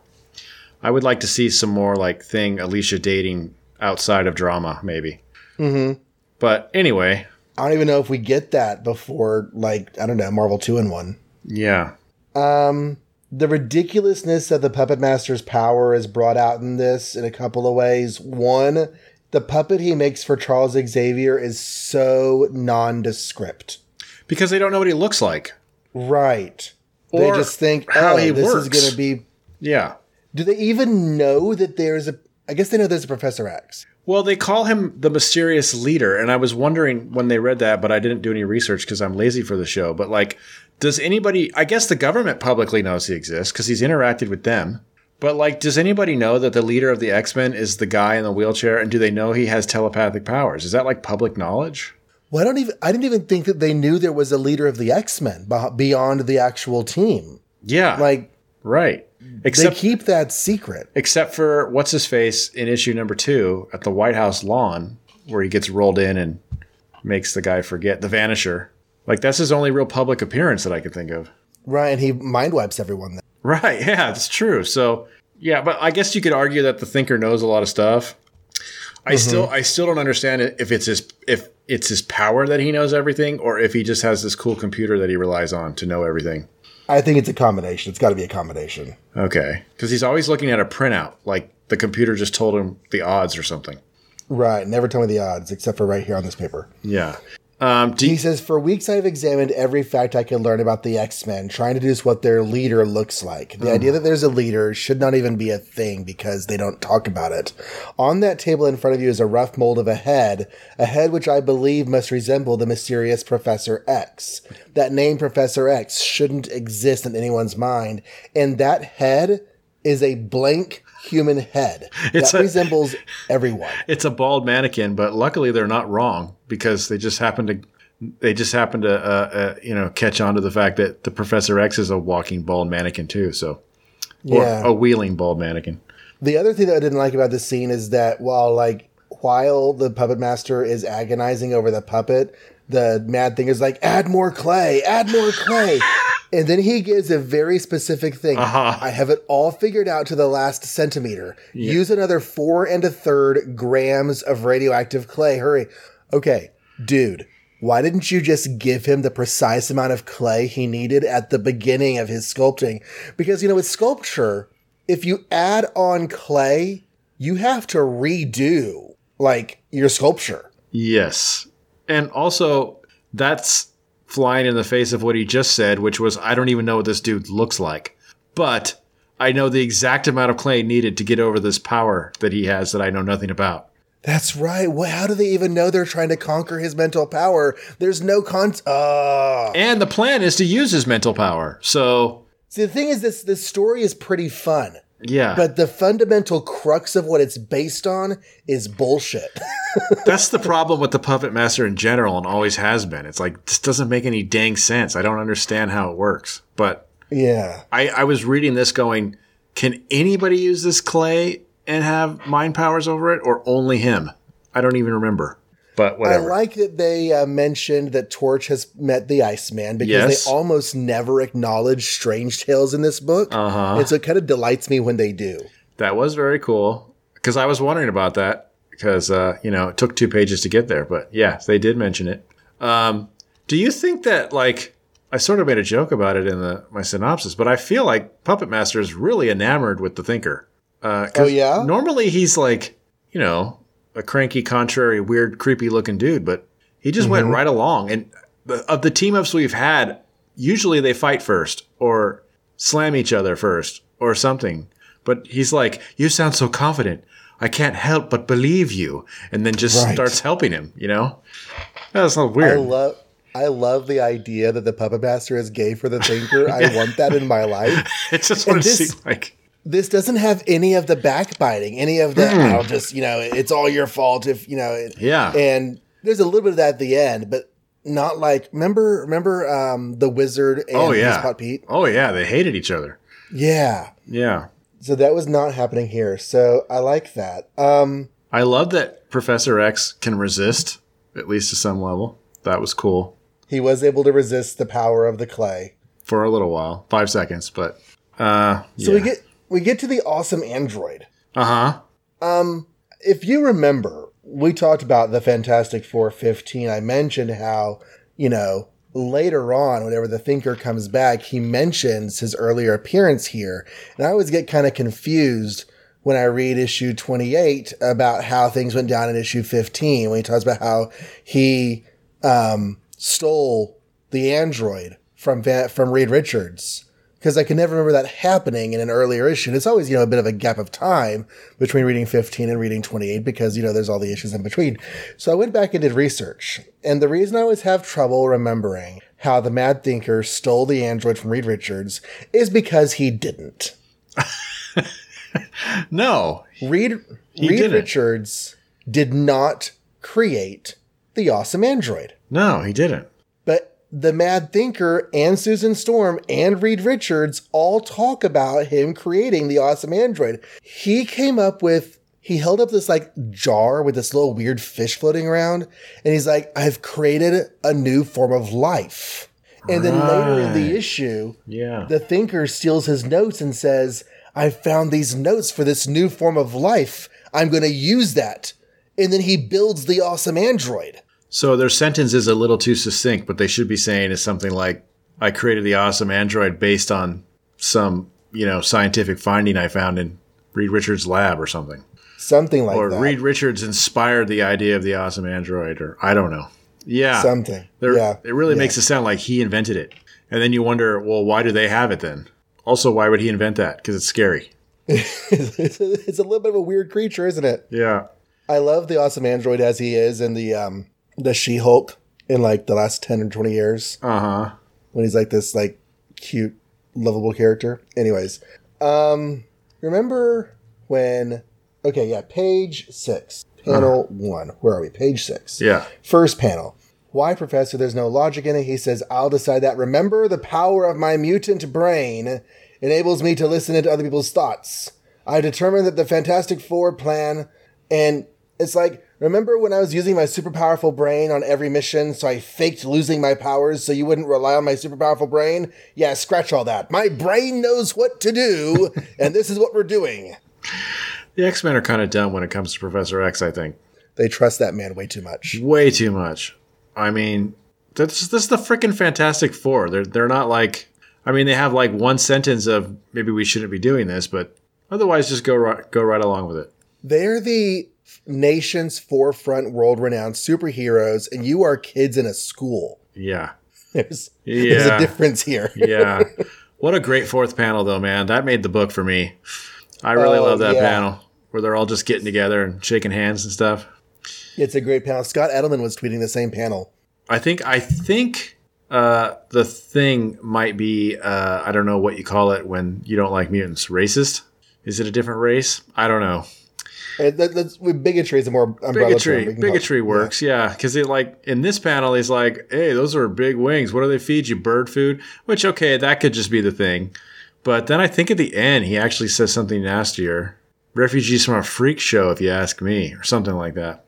I would like to see some more like thing Alicia dating outside of drama, maybe. Mm-hmm. But anyway, I don't even know if we get that before, like, I don't know, Marvel Two-in-One. yeah, Um, the ridiculousness of the Puppet Master's power is brought out in this in a couple of ways. One, the puppet he makes for Charles Xavier is so nondescript. because they don't know what he looks like. Right. they just think, how oh, he this is works. going to be. Yeah. Do they even know that there's a. I guess they know there's a Professor X. Well, they call him the mysterious leader, and I was wondering when they read that, but I didn't do any research because I'm lazy for the show. But like, does anybody? I guess the government publicly knows he exists because he's interacted with them. But like, does anybody know that the leader of the X Men is the guy in the wheelchair, and do they know he has telepathic powers? Is that like public knowledge? Well, I don't even. I didn't even think that they knew there was a leader of the X Men beyond the actual team. Yeah, Like right. they keep that secret. except for what's his face in issue number two at the White House lawn, where he gets rolled in and makes the guy forget the Vanisher. Like that's his only real public appearance that I can think of. Right, and he mind wipes everyone. Then. Right. Yeah, that's true. So yeah, but I guess you could argue that the thinker knows a lot of stuff. I mm-hmm. still I still don't understand if it's his if it's his power that he knows everything or if he just has this cool computer that he relies on to know everything. I think it's a combination. It's got to be a combination. Okay. Because he's always looking at a printout, like the computer just told him the odds or something. Right. Never tell me the odds, except for right here on this paper. Yeah. Um, He says, For weeks I've examined every fact I could learn about the X Men, trying to deduce what their leader looks like. The idea that there's a leader should not even be a thing because they don't talk about it. On that table in front of you is a rough mold of a head, a head which I believe must resemble the mysterious Professor X. That name, Professor X, shouldn't exist in anyone's mind, and that head is a blank human head It's that a- resembles everyone. it's a bald mannequin, but luckily they're not wrong because they just happen to they just happen to uh, uh, you know catch on to the fact that the Professor X is a walking bald mannequin too. So or Yeah. a wheeling bald mannequin. The other thing that I didn't like about this scene is that while like while the puppet master is agonizing over the puppet, the mad thing is like, add more clay, add more clay. and then he gives a very specific thing. Uh-huh. I have it all figured out to the last centimeter. Use another four and a third grams of radioactive clay. Hurry. Okay, dude. Why didn't you just give him the precise amount of clay he needed at the beginning of his sculpting? Because, you know, with sculpture, if you add on clay, you have to redo like your sculpture. Yes. And also, that's flying in the face of what he just said, which was, I don't even know what this dude looks like. But I know the exact amount of clay needed to get over this power that he has that I know nothing about. That's right. Well, how do they even know they're trying to conquer his mental power? There's no con. Uh. And the plan is to use his mental power. So, See, the thing is, this this story is pretty fun, yeah. but the fundamental crux of what it's based on is bullshit. That's the problem with the Puppet Master in general and always has been. It's like, this doesn't make any dang sense. I don't understand how it works. But yeah. I, I was reading this going, can anybody use this clay and have mind powers over it or only him? I don't even remember. But I like that they uh, mentioned that Torch has met the Iceman because Yes. they almost never acknowledge strange tales in this book. Uh-huh. And so it kind of delights me when they do. that was very cool because I was wondering about that because, uh, you know, it took two pages to get there. But yeah, they did mention it. Um, do you think that, like, I sort of made a joke about it in the my synopsis, but I feel like Puppet Master is really enamored with the Thinker. Uh, Oh, yeah? Normally he's like, you know, a cranky, contrary, weird, creepy looking dude, but he just went mm-hmm. right along. And of the team ups we've had, usually they fight first or slam each other first or something. But he's like, You sound so confident. I can't help but believe you. And then just Right. starts helping him, you know? That's so I love. I love the idea that the puppet master is gay for the thinker. I want that in my life. it's just what it like. This doesn't have any of the backbiting, any of the Hmm. I'll just, you know, it's all your fault if, you know, Yeah. and there's a little bit of that at the end, but not like remember remember um the wizard and Oh, yeah. pot Pete? Oh, yeah. They hated each other. Yeah. Yeah. So that was not happening here. So I like that. Um I love that Professor X can resist, at least to some level. That was cool he was able to resist the power of the clay. for a little while, five seconds, but uh, So we get we get to the awesome android. uh huh. if you remember, we talked about the Fantastic Four 15. I mentioned how, you know, later on, whenever the Thinker comes back, he mentions his earlier appearance here. And I always get kind of confused when I read issue 28 about how things went down in issue 15 when he talks about how he um, stole the android from Van- from Reed Richards because I can never remember that happening in an earlier issue. And it's always, you know, a bit of a gap of time between reading 15 and reading 28 because, you know, there's all the issues in between. So I went back and did research. And the reason I always have trouble remembering how the Mad Thinker stole the android from Reed Richards is because he didn't. No, Reed, Reed didn't. Richards did not create the awesome android. no, he didn't. The Mad Thinker and Susan Storm and Reed Richards all talk about him creating the awesome android. He came up with, he held up this like jar with this little weird fish floating around, and he's like, I've created a new form of life. And then later in the issue, Yeah. the thinker steals his notes and says, I found these notes for this new form of life. I'm going to use that. And then he builds the awesome android. So their sentence is a little too succinct, but they should be saying is something like, "I created the awesome android based on some, you know, scientific finding I found in Reed Richards' lab or something." Something like or that. Or Reed Richards inspired the idea of the awesome android, or I don't know. Yeah, Something. They're- yeah. it really Yeah. makes it sound like he invented it, and then you wonder, well, why do they have it then? Also, why would he invent that? Because it's scary. it's, a, little bit of a weird creature, isn't it? Yeah, I love the awesome android as he is and the um the She Hulk in like the last ten or twenty years uh huh. when he's like this like cute, lovable character. Anyways, um, remember when? Okay, yeah, page six, panel one. Where are we? Page six. Yeah, First panel. Why, Professor? There's no logic in it. He says, I'll decide that. Remember, the power of my mutant brain enables me to listen into other people's thoughts. I determined that the Fantastic Four plan, and it's like, Remember when I was using my super powerful brain on every mission, so I faked losing my powers so you wouldn't rely on my super powerful brain? Yeah, scratch all that. My brain knows what to do, and this is what we're doing. The X Men are kind of dumb when it comes to Professor X, I think. They trust that man way too much. Way too much. I mean, this, this is the freaking Fantastic Four. They're, they're not like, I mean, they have like one sentence of maybe we shouldn't be doing this, but otherwise just go right, go right along with it. They're the nation's forefront world renowned superheroes, and you are kids in a school. Yeah. There's, there's a difference here. Yeah. what a great fourth panel, though, man. That made the book for me. I really Oh, love that yeah. panel where they're all just getting together and shaking hands and stuff. It's a great panel. Scott Edelman was tweeting the same panel. I think I think uh, the thing might be uh, I don't know what you call it when you don't like mutants. Racist? Is it a different race? I don't know. That- that's, with bigotry is a more umbrella term. Bigotry, We can call it- bigotry works, yeah. Because it like in this panel, he's like, "Hey, those are big wings. What do they feed you? Bird food?" Which okay, that could just be the thing. But then I think at the end, he actually says something nastier. Refugees from a freak show, if you ask me, or something like that.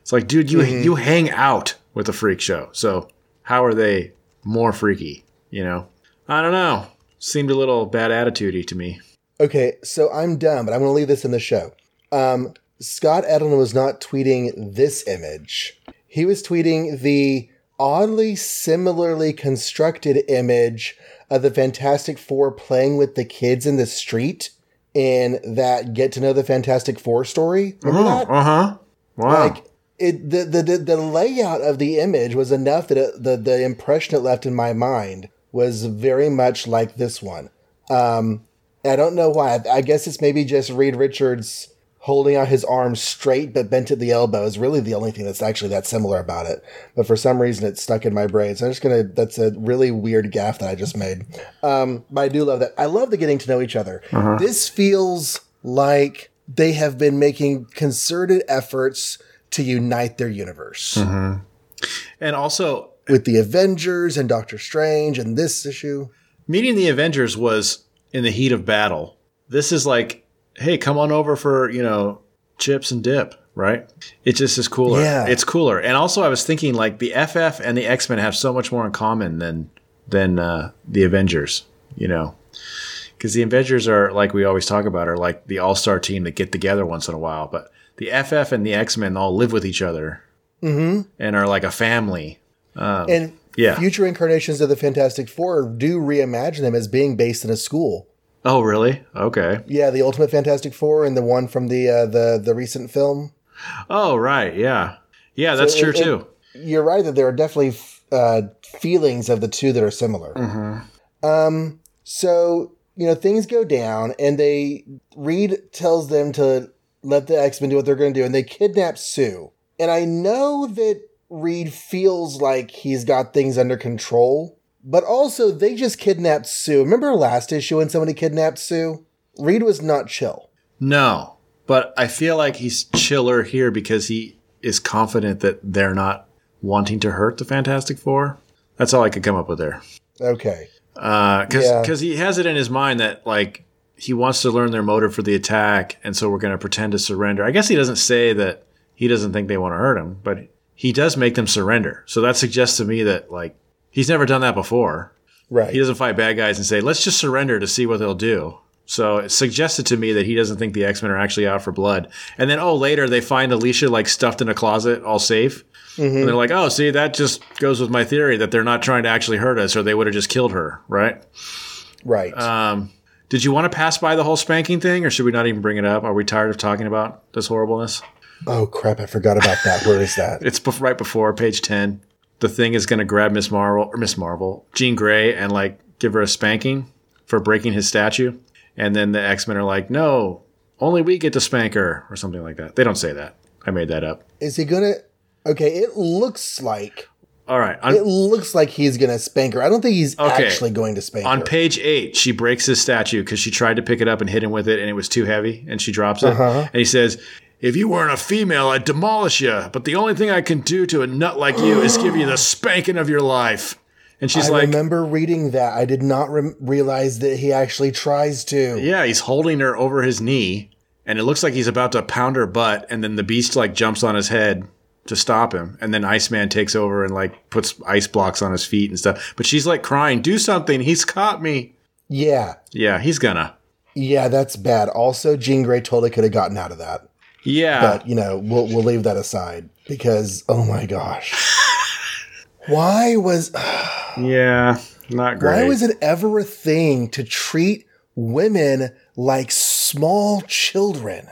It's like, dude, you Mm-hmm. you hang out with a freak show, so how are they more freaky? You know, I don't know. Seemed a little bad attitudey to me. Okay, so I'm done, but I'm going to leave this in the show. Um, Scott Edelman was not tweeting this image. He was tweeting the oddly similarly constructed image of the Fantastic Four playing with the kids in the street in that Get to Know the Fantastic Four story. Remember that? Uh huh. Wow. Like it, the, the the the layout of the image was enough that it, the the impression it left in my mind was very much like this one. Um, I don't know why. I guess it's maybe just Reed Richards holding out his arms straight but bent at the elbow is really the only thing that's actually that similar about it. But for some reason, it's stuck in my brain. So I'm just gonna. That's a really weird gaff that I just made. Um, but I do love that. I love the getting to know each other. This feels like they have been making concerted efforts to unite their universe and also, with the Avengers and Doctor Strange and this issue. meeting the Avengers was in the heat of battle. This is like, hey, come on over for, you know, chips and dip, right? It just is cooler. Yeah. It's cooler. And also I was thinking like the FF and the X-Men have so much more in common than than uh, the Avengers, you know. Cuz the Avengers are like we always talk about are like the all-star team that get together once in a while, but the FF and the X-Men all live with each other. Mm-hmm. And are like a family. and yeah. future incarnations of the Fantastic Four do reimagine them as being based in a school. Oh, really? Okay. Yeah, the Ultimate Fantastic Four and the one from the uh, the the recent film. Oh, right. Yeah. Yeah, that's it- true it- too. You're right that there are definitely uh, feelings of the two that are similar. Um, so you know things go down, and they Reed tells them to let the X Men do what they're going to do, and they kidnap Sue. And I know that Reed feels like he's got things under control, but also they just kidnapped Sue. Remember last issue when somebody kidnapped Sue? Reed was not chill. No, but I feel like he's chiller here because he is confident that they're not wanting to hurt the Fantastic Four. That's all I could come up with there. Okay. Uh, because Yeah. he has it in his mind that like he wants to learn their motive for the attack, and so we're going to pretend to surrender. I guess he doesn't say that he doesn't think they want to hurt him, but he does make them surrender. So that suggests to me that like he's never done that before. Right. He doesn't fight bad guys and say, let's just surrender to see what they'll do. So it suggested to me that he doesn't think the X Men are actually out for blood. And then, oh, later they find Alicia like stuffed in a closet, all safe. And they're like, oh, see, that just goes with my theory that they're not trying to actually hurt us or they would have just killed her, right? right. Um, did you want to pass by the whole spanking thing or should we not even bring it up? Are we tired of talking about this horribleness? oh crap! I forgot about that. Where is that? It's bef- right before page 10. The thing is going to grab Miss Marvel, or Miss Marvel, Jean Grey, and like give her a spanking for breaking his statue. And then the X Men are like, no, only we get to spank her, or something like that. They don't say that. I made that up. Is he gonna? Okay, it looks like All right. On, it looks like he's gonna spank her. I don't think he's Okay. actually going to spank on her. On page eight, she breaks his statue because she tried to pick it up and hit him with it, and it was too heavy, and she drops it. Uh-huh. And he says, If you weren't a female, I'd demolish you. But the only thing I can do to a nut like you is give you the spanking of your life. And she's I like, I remember reading that. I did not rem realize that he actually tries to. Yeah, he's holding her over his knee, and it looks like he's about to pound her butt, and then the beast like jumps on his head to stop him, and then Iceman takes over and like puts ice blocks on his feet and stuff. But she's like crying, "Do something! He's caught me!" Yeah. Yeah, he's gonna. Yeah, that's bad. Also, Jean Grey totally could have gotten out of that. Yeah, But, you know, we'll we'll leave that aside because oh my gosh. Why was yeah, not great. why was it ever a thing to treat women like small children?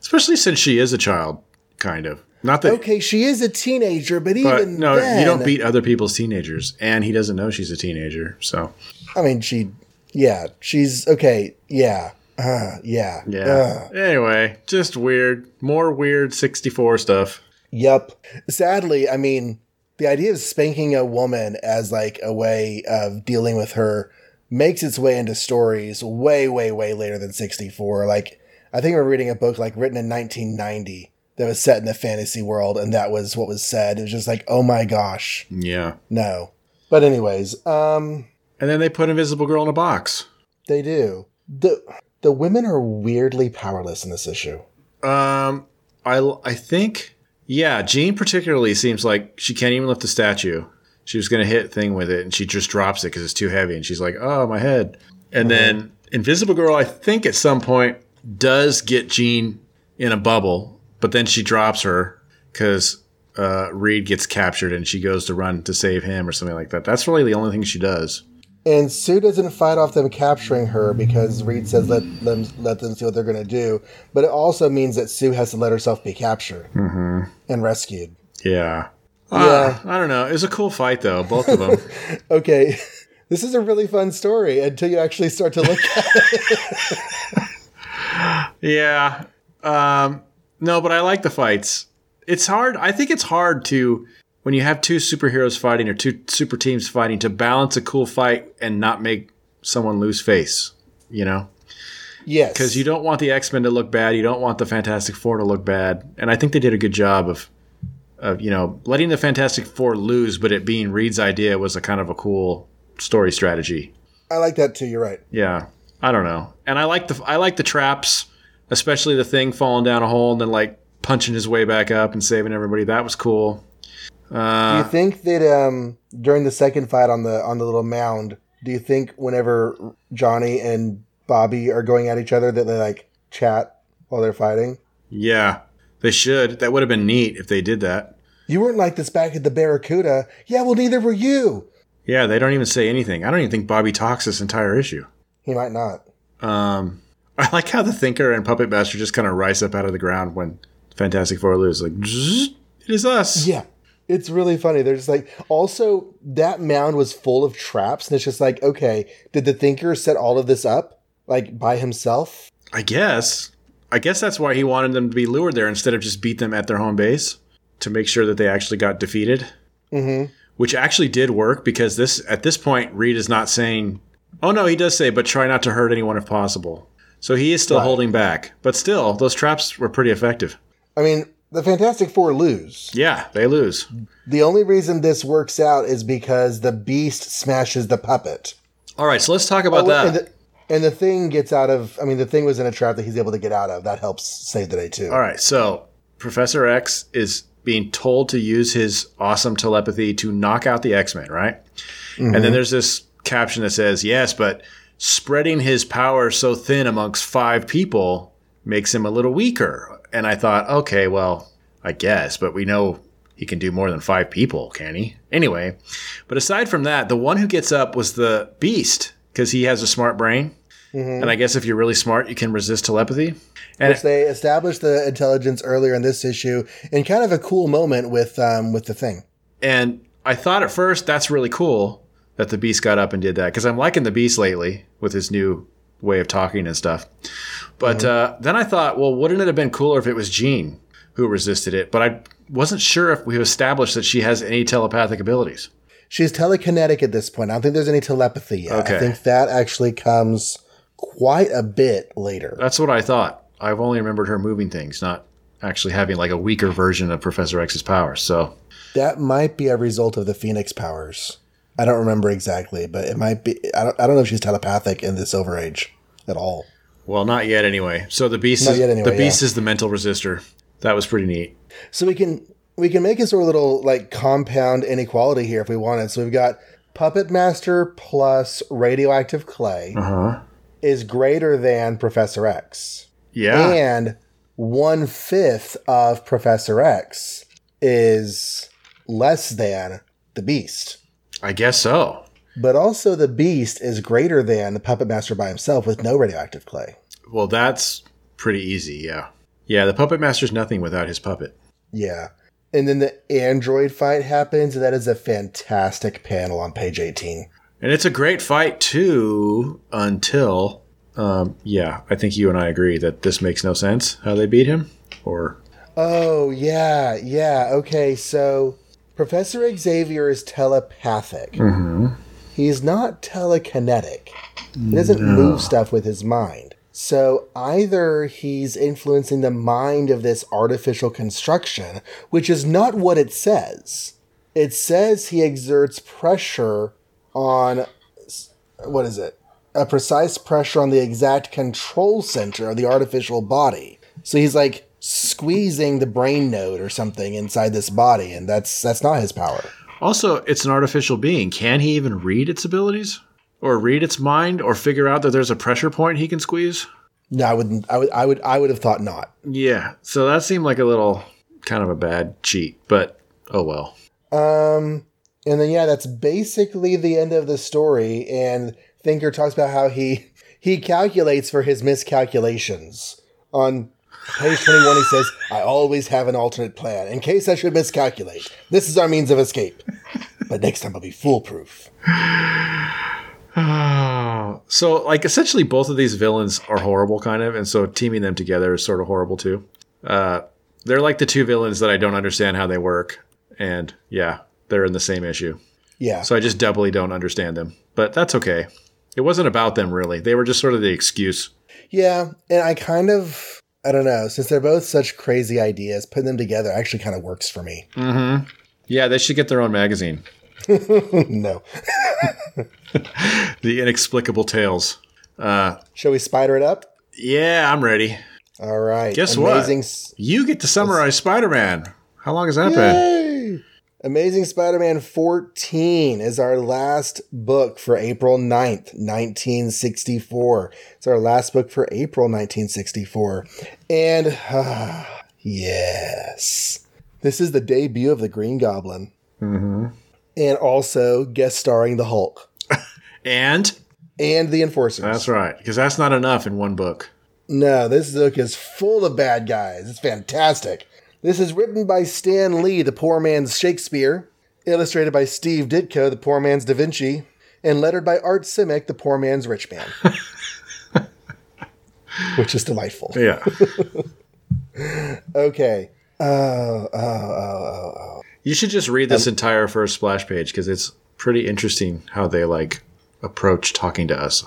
Especially since she is a child, kind of. Not that. Okay, she is a teenager, but, But even no, then, you don't beat other people's teenagers, and he doesn't know she's a teenager. So I mean, she, yeah, she's okay. Yeah, uh, yeah, yeah. uh, Anyway, just weird. More weird sixty-four stuff. yep. Sadly, I mean, the idea of spanking a woman as like a way of dealing with her makes its way into stories way, way, way later than sixty four. Like, I think we're reading a book like written in nineteen ninety that was set in the fantasy world, and that was what was said. It was just like, oh my gosh, Yeah. no. But anyways, um. And then they put Invisible Girl in a box. They do. The the women are weirdly powerless in this issue. Um, I I think yeah. Jean particularly seems like she can't even lift the statue. She was gonna hit thing with it, and she just drops it because it's too heavy, and she's like, "Oh, my head." And then Invisible Girl, I think at some point does get Jean in a bubble, but then she drops her because uh, Reed gets captured, and she goes to run to save him or something like that. That's really the only thing she does. And Sue doesn't fight off them capturing her because Reed says let them let them see what they're going to do. But it also means that Sue has to let herself be captured and rescued. Yeah. Yeah. Uh, I don't know. It was a cool fight though, both of them. Okay, this is a really fun story until you actually start to look at it. Yeah. Um, no, but I like the fights. It's hard. I think it's hard to when you have two superheroes fighting or two super teams fighting to balance a cool fight and not make someone lose face. You know, Yes, because you don't want the X Men to look bad. You don't want the Fantastic Four to look bad. And I think they did a good job of, of you know, letting the Fantastic Four lose, but it being Reed's idea was a kind of a cool story strategy. I like that too. You're right. Yeah, I don't know, and I like the I like the traps, especially the thing falling down a hole and then like punching his way back up and saving everybody. That was cool. Do Uh, you think that um, during the second fight on the on the little mound, do you think whenever Johnny and Bobby are going at each other that they like chat while they're fighting? yeah, they should. That would have been neat if they did that. You weren't like this back at the Barracuda. Yeah, well, neither were you. Yeah, they don't even say anything. I don't even think Bobby talks this entire issue. He might not. Um, I like how the Thinker and Puppet Master just kind of rise up out of the ground when Fantastic Four lose. Like, it is us. Yeah. It's really funny. They're just like, also, that mound was full of traps. And it's just like, okay, did the thinker set all of this up, like by himself? I guess. I guess that's why he wanted them to be lured there instead of just beat them at their home base to make sure that they actually got defeated. Mm-hmm. Which actually did work because this at this point Reed is not saying, "Oh no, he does say, but try not to hurt anyone if possible." So he is still Right. holding back, but still, those traps were pretty effective. I mean, the Fantastic Four lose. Yeah, they lose. The only reason this works out is because the beast smashes the puppet. All right, so let's talk about Oh, that. And the, and the thing gets out of, I mean, the thing was in a trap that he's able to get out of. That helps save the day, too. All right, so Professor X is being told to use his awesome telepathy to knock out the X Men, right? And then mm-hmm. there's this caption that says, Yes, but spreading his power so thin amongst five people makes him a little weaker. And I thought, okay, well, I guess, but we know he can do more than five people, can he? Anyway, but aside from that, the one who gets up was the Beast because he has a smart brain. And I guess if you're really smart, you can resist telepathy. And Which they established the intelligence earlier in this issue in kind of a cool moment with um, with the thing. And I thought at first that's really cool that the Beast got up and did that because I'm liking the Beast lately with his new way of talking and stuff. But uh, then I thought, well, wouldn't it have been cooler if it was Jean who resisted it? But I wasn't sure if we established that she has any telepathic abilities. She's telekinetic at this point. I don't think there's any telepathy yet. Okay. I think that actually comes quite a bit later. That's what I thought. I've only remembered her moving things, not actually having like a weaker version of Professor X's powers. So That might be a result of the Phoenix powers. I don't remember exactly, but it might be. I don't, I don't know if she's telepathic in the Silver Age at all. Well, not yet anyway. So the beast Not is anyway, the beast yeah. is the mental resistor. That was pretty neat. So we can we can make a sort of little like compound inequality here if we wanted. So we've got Puppet Master plus radioactive clay Uh-huh. is greater than Professor X. Yeah. And one fifth of Professor X is less than the Beast. I guess so. But also the Beast is greater than the Puppet Master by himself with no radioactive clay. Well, that's pretty easy, yeah. Yeah, the puppet master's nothing without his puppet. Yeah. And then the android fight happens, and that is a fantastic panel on page 18. And it's a great fight too until um yeah, I think you and I agree that this makes no sense how they beat him or Oh, yeah, yeah. Okay, so Professor Xavier is telepathic. Mm-hmm. He's not telekinetic. He mm, doesn't move stuff with his mind. So either he's influencing the mind of this artificial construction, which is not what it says. It says he exerts pressure on what is it? A precise pressure on the exact control center of the artificial body. So he's like squeezing the brain node or something inside this body, and that's that's not his power. Also, it's an artificial being. Can he even read its abilities? Or read its mind or figure out that there's a pressure point he can squeeze? No, I wouldn't. I would. I would. I would have thought not. Yeah. So that seemed like a little kind of a bad cheat, but oh well. Um, and then yeah, that's basically the end of the story. And Thinker talks about how he he calculates for his miscalculations. On page twenty one, he says, "I always have an alternate plan in case I should miscalculate. This is our means of escape, but next time I'll be foolproof." so like essentially both of these villains are horrible kind of and so teaming them together is sort of horrible too. Uh, they're like the two villains that i don't understand how they work and yeah they're in the same issue. Yeah. so i just doubly don't understand them. But that's okay. It wasn't about them really. They were just sort of the excuse. Yeah, and I kind of I don't know, since they're both such crazy ideas, putting them together actually kind of works for me. yeah they should get their own magazine no. the inexplicable tales uh, Shall we spider it up? yeah i'm ready All right. Guess Amazing what? S- you get to summarize spider-man how long has that been Amazing Spider-Man 14 is our last book for April 9th, 1964. It's our last book for April 1964. And yes. This is the debut of the Green Goblin. Mm-hmm. And also guest starring the Hulk and and the Enforcers. That's right, because that's not enough in one book. No, this book is full of bad guys. It's fantastic. This is written by Stan Lee, the poor man's Shakespeare, illustrated by Steve Ditko, the poor man's Da Vinci, and lettered by Art Simek, the poor man's rich man. Which is delightful. Yeah. Okay. Oh, oh, oh, oh, oh. you should just read this um, entire first splash page because it's pretty interesting how they like approach talking to us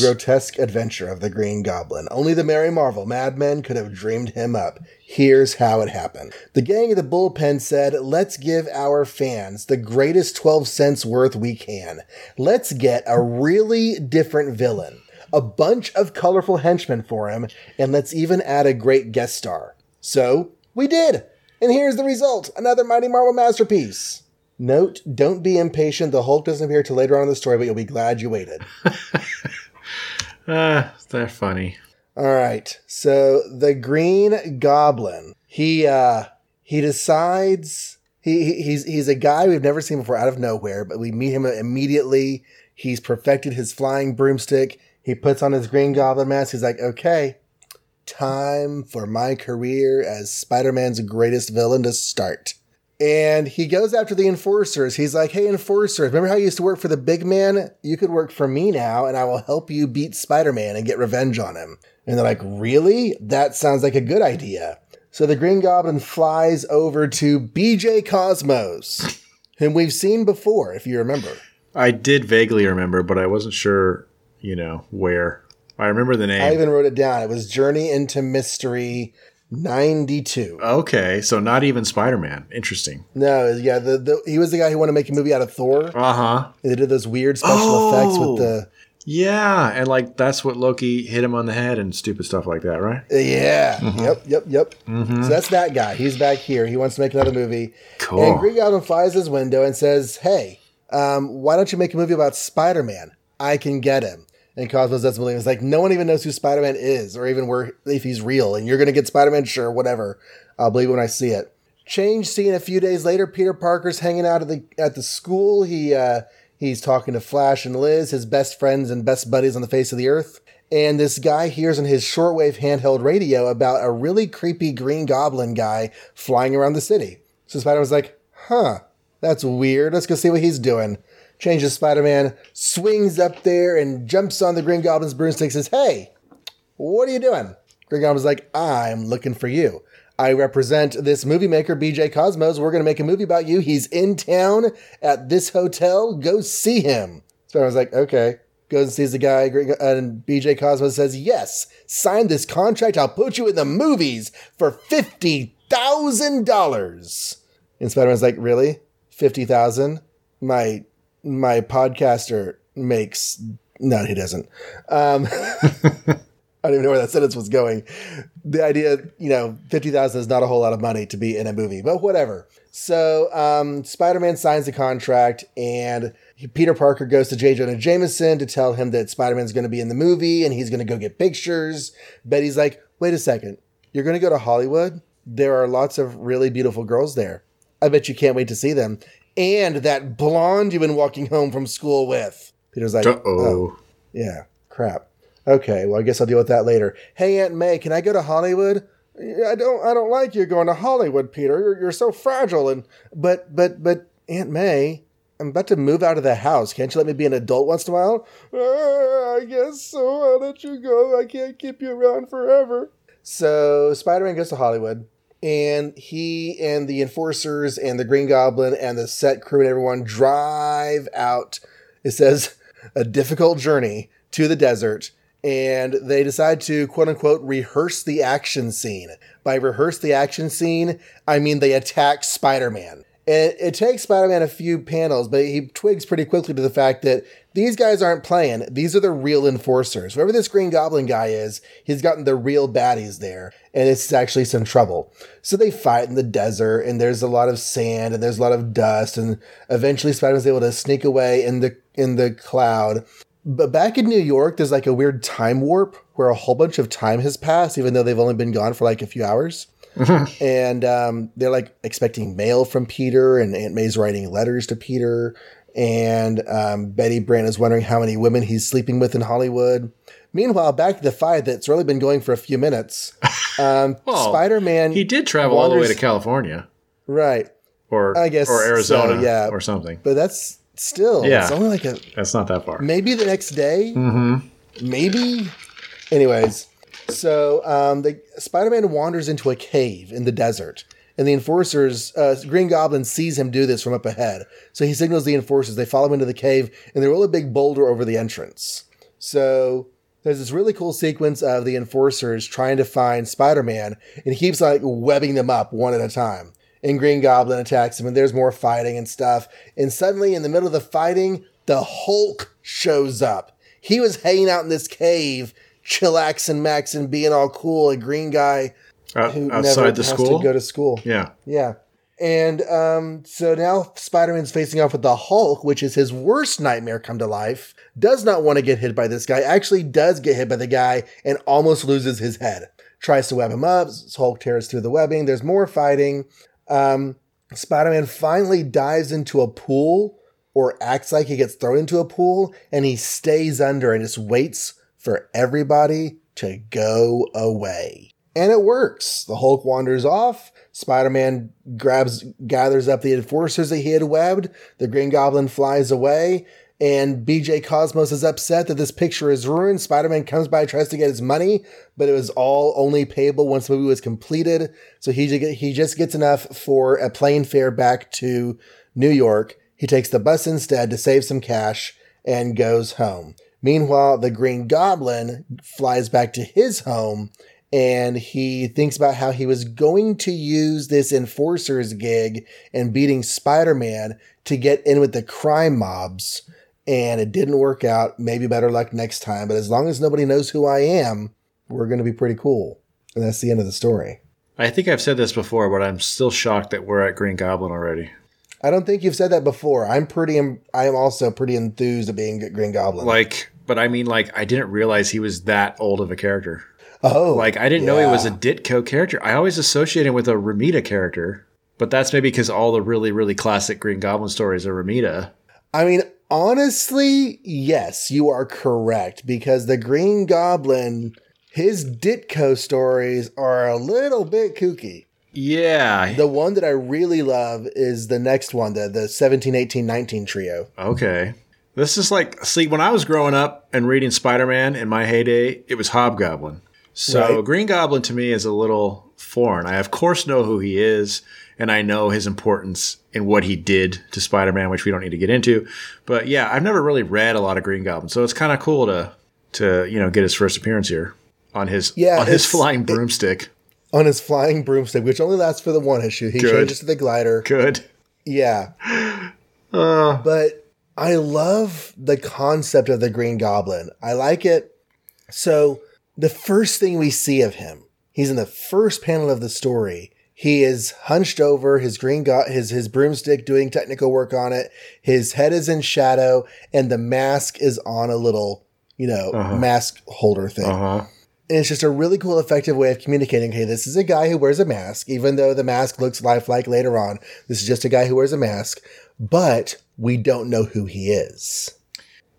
The grotesque adventure of the Green Goblin. Only the Merry Marvel madmen could have dreamed him up. Here's how it happened. The gang of the bullpen said, Let's give our fans the greatest 12 cents worth we can. Let's get a really different villain, a bunch of colorful henchmen for him, and let's even add a great guest star. So, we did! And here's the result another Mighty Marvel masterpiece. Note, don't be impatient. The Hulk doesn't appear till later on in the story, but you'll be glad you waited. Ah, they're funny. All right. So the Green Goblin, he uh he decides he, he he's he's a guy we've never seen before out of nowhere, but we meet him immediately. He's perfected his flying broomstick. He puts on his Green Goblin mask. He's like, "Okay, time for my career as Spider-Man's greatest villain to start." And he goes after the enforcers. He's like, Hey, enforcers, remember how you used to work for the big man? You could work for me now, and I will help you beat Spider Man and get revenge on him. And they're like, Really? That sounds like a good idea. So the Green Goblin flies over to BJ Cosmos, whom we've seen before, if you remember. I did vaguely remember, but I wasn't sure, you know, where. I remember the name. I even wrote it down. It was Journey into Mystery 92. okay, so not even Spider Man. Interesting. No, yeah, the, the he was the guy who wanted to make a movie out of Thor. Uh huh. They did those weird special Oh! effects with the Yeah, and like that's what Loki hit him on the head and stupid stuff like that, right? Yeah. Yep. Yep. Yep. So that's that guy. He's back here. He wants to make another movie. Cool. And Green Goblin flies his window and says, "Hey, um, why don't you make a movie about Spider Man? I can get him." And Cosmos doesn't believe. It's like no one even knows who Spider Man is, or even where if he's real. And you're gonna get Spider Man, sure, whatever. I'll believe it when I see it. Change scene a few days later. Peter Parker's hanging out at the at the school. He uh, he's talking to Flash and Liz, his best friends and best buddies on the face of the earth. And this guy hears on his shortwave handheld radio about a really creepy Green Goblin guy flying around the city. So Spider Man's like, "Huh, that's weird. Let's go see what he's doing." Changes Spider Man, swings up there and jumps on the Green Goblin's broomstick. Says, "Hey, what are you doing?" Green Goblin's like, "I'm looking for you." I represent this movie maker, BJ Cosmos. We're going to make a movie about you. He's in town at this hotel. Go see him. Spider Man's like, okay. Goes and sees the guy, and BJ Cosmos says, yes, sign this contract. I'll put you in the movies for $50,000. And Spider Man's like, really? 50000 My my podcaster makes. No, he doesn't. Um, I don't even know where that sentence was going. The idea, you know, fifty thousand is not a whole lot of money to be in a movie, but whatever. So um, Spider-Man signs the contract, and Peter Parker goes to J. Jonah Jameson to tell him that Spider-Man's going to be in the movie, and he's going to go get pictures. Betty's like, "Wait a second, you're going to go to Hollywood? There are lots of really beautiful girls there. I bet you can't wait to see them, and that blonde you've been walking home from school with." Peter's like, Uh oh. yeah, crap. Okay, well, I guess I'll deal with that later. Hey, Aunt May, can I go to Hollywood? I don't, I don't like you going to Hollywood, Peter. You're, you're so fragile. And but, but, but, Aunt May, I'm about to move out of the house. Can't you let me be an adult once in a while? "Uh, I guess so. I'll let you go. I can't keep you around forever. So Spider-Man goes to Hollywood. And he and the enforcers and the Green Goblin and the set crew and everyone drive out. It says a difficult journey to the desert and they decide to quote unquote rehearse the action scene. By rehearse the action scene, I mean they attack Spider Man. And it takes Spider Man a few panels, but he twigs pretty quickly to the fact that these guys aren't playing. These are the real enforcers. Whoever this Green Goblin guy is, he's gotten the real baddies there, and it's actually some trouble. So they fight in the desert, and there's a lot of sand, and there's a lot of dust, and eventually Spider Man's able to sneak away in the in the cloud. But back in New York, there's like a weird time warp where a whole bunch of time has passed, even though they've only been gone for like a few hours. and um, they're like expecting mail from Peter, and Aunt May's writing letters to Peter. And um, Betty Brant is wondering how many women he's sleeping with in Hollywood. Meanwhile, back to the fight that's really been going for a few minutes. Um, Well, Spider Man. He did travel all the way to California Right. or I guess or Arizona so, yeah. or something. But that's still, Yeah. it's only like a, That's not that far. maybe the next day maybe anyways so um, the spider-man wanders into a cave in the desert and the enforcers uh, green goblin sees him do this from up ahead. So he signals the enforcers. They follow him into the cave and they roll a big boulder over the entrance. So there's this really cool sequence of the enforcers trying to find spider-man and he keeps like webbing them up one at a time. And green goblin attacks him and there's more fighting and stuff. And suddenly in the middle of the fighting the hulk shows up. He was hanging out in this cave, chillaxing, maxing, being all cool. A green guy Out- who never outside the has school. to go to school. yeah. Yeah. And um, so now Spider Man's facing off with the Hulk, which is his worst nightmare come to life. Does not want to get hit by this guy. Actually, does get hit by the guy and almost loses his head. Tries to web him up. Hulk tears through the webbing. There's more fighting. Um, Spider Man finally dives into a pool or acts like he gets thrown into a pool and he stays under and just waits for everybody to go away. And it works. The Hulk wanders off. Spider Man grabs, gathers up the enforcers that he had webbed. The Green Goblin flies away. And BJ Cosmos is upset that this picture is ruined. Spider Man comes by, tries to get his money, but it was all only payable once the movie was completed. So he, he just gets enough for a plane fare back to New York. He takes the bus instead to save some cash and goes home. Meanwhile, the Green Goblin flies back to his home and he thinks about how he was going to use this enforcer's gig and beating Spider Man to get in with the crime mobs. and it didn't work out. Maybe better luck next time. But as long as nobody knows who I am, we're going to be pretty cool. And that's the end of the story. I think I've said this before, but I'm still shocked that we're at Green Goblin already. I don't think you've said that before. I'm pretty. I am also pretty enthused of being Green Goblin. Like, but I mean, like, I didn't realize he was that old of a character. oh, Like, I didn't know he was a Ditko character. I always associate him with a Romita character, but that's maybe because all the really, really classic Green Goblin stories are Romita. I mean, honestly, yes, you are correct because the Green Goblin, his Ditko stories are a little bit kooky. Yeah. The one that I really love is the next one, the the 17, 18, 19 trio. Okay. This is like, see, when I was growing up and reading Spider Man in my heyday, it was Hobgoblin. So Right. Green Goblin to me is a little foreign. I, of course, know who he is, and I know his importance in what he did to Spider Man, which we don't need to get into. But yeah, I've never really read a lot of Green Goblin, so it's kind of cool to, to you know, get his first appearance here on his Yeah, on his flying broomstick. On his flying broomstick, which only lasts for the one issue. He Good. changes to the glider. Good. Yeah. Uh, But I love the concept of the Green Goblin. I like it. So the first thing we see of him, he's in the first panel of the story. He is hunched over his green go- his his broomstick doing technical work on it. His head is in shadow and the mask is on a little, you know, Uh-huh. mask holder thing. uh huh. And it's just a really cool, effective way of communicating. Hey, this is a guy who wears a mask, even though the mask looks lifelike later on. This is just a guy who wears a mask, but we don't know who he is.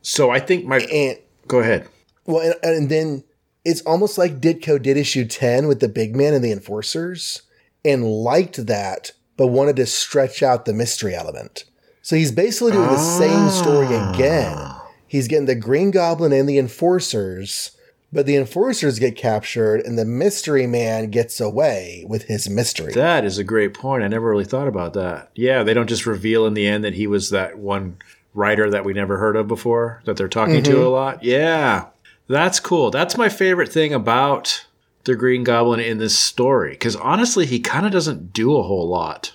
So I think my And go ahead. well, and, and then it's almost like Ditko did issue 10 with the big man and the enforcers and liked that, but wanted to stretch out the mystery element. So he's basically doing the same story again. Ah. He's getting the Green Goblin and the enforcers, but the enforcers get captured and the mystery man gets away with his mystery. That is a great point. I never really thought about that. Yeah, they don't just reveal in the end that he was that one writer that we never heard of before that they're talking to mm-hmm. a lot. Yeah, that's cool. That's my favorite thing about the Green Goblin in this story because honestly, he kind of doesn't do a whole lot.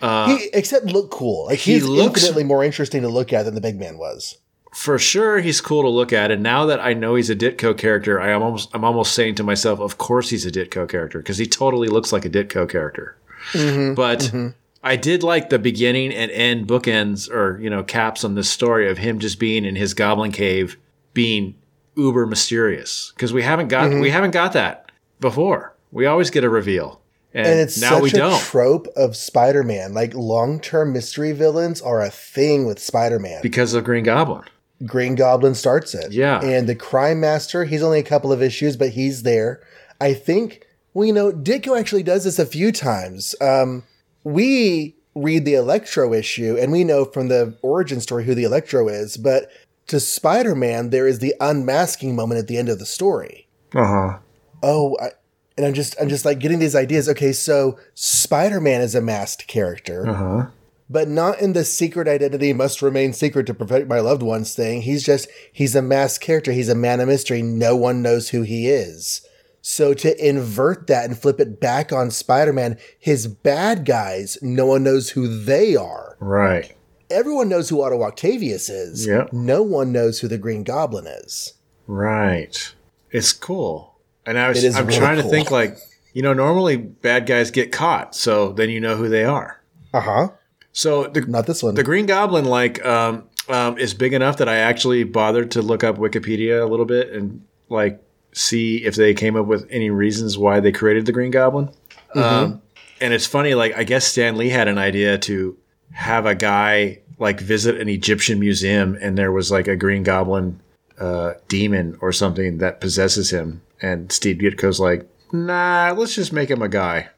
Uh, he, except look cool. Like he he's looks- infinitely more interesting to look at than the big man was. For sure, he's cool to look at, and now that I know he's a Ditko character, I am almost I'm almost saying to myself, of course he's a Ditko character because he totally looks like a Ditko character. Mm-hmm. but mm-hmm. I did like the beginning and end bookends or you know caps on this story of him just being in his goblin cave, being uber mysterious because we haven't got mm-hmm. we haven't got that before. We always get a reveal, and, And it's now such we a don't trope of Spider-Man. Like long-term mystery villains are a thing with Spider-Man. because of Green Goblin. Green Goblin starts it. Yeah. And the Crime Master, he's only a couple of issues, but he's there. I think, well, you know, Ditko actually does this a few times. Um, we read the Electro issue, and we know from the origin story who the Electro is, but to Spider Man, there is the unmasking moment at the end of the story. Uh huh. Oh, I, and I'm just, I'm just like getting these ideas. Okay, so Spider Man is a masked character Uh huh. But not in the secret identity must remain secret to protect my loved ones thing. He's just he's a masked character. He's a man of mystery. No one knows who he is. So to invert that and flip it back on Spider-Man, his bad guys, no one knows who they are. Right. Everyone knows who Otto Octavius is. Yep. No one knows who the Green Goblin is. Right. It's cool. And I was I'm really trying to think like, you know, normally bad guys get caught, so then you know who they are. Uh-huh. So the Not this one. the Green Goblin like um, um, is big enough that I actually bothered to look up Wikipedia a little bit and like see if they came up with any reasons why they created the Green Goblin. Um, and it's funny, like I guess Stan Lee had an idea to have a guy like visit an Egyptian museum, and there was like a Green Goblin uh, demon or something that possesses him, and Steve Ditko's like, nah, let's just make him a guy.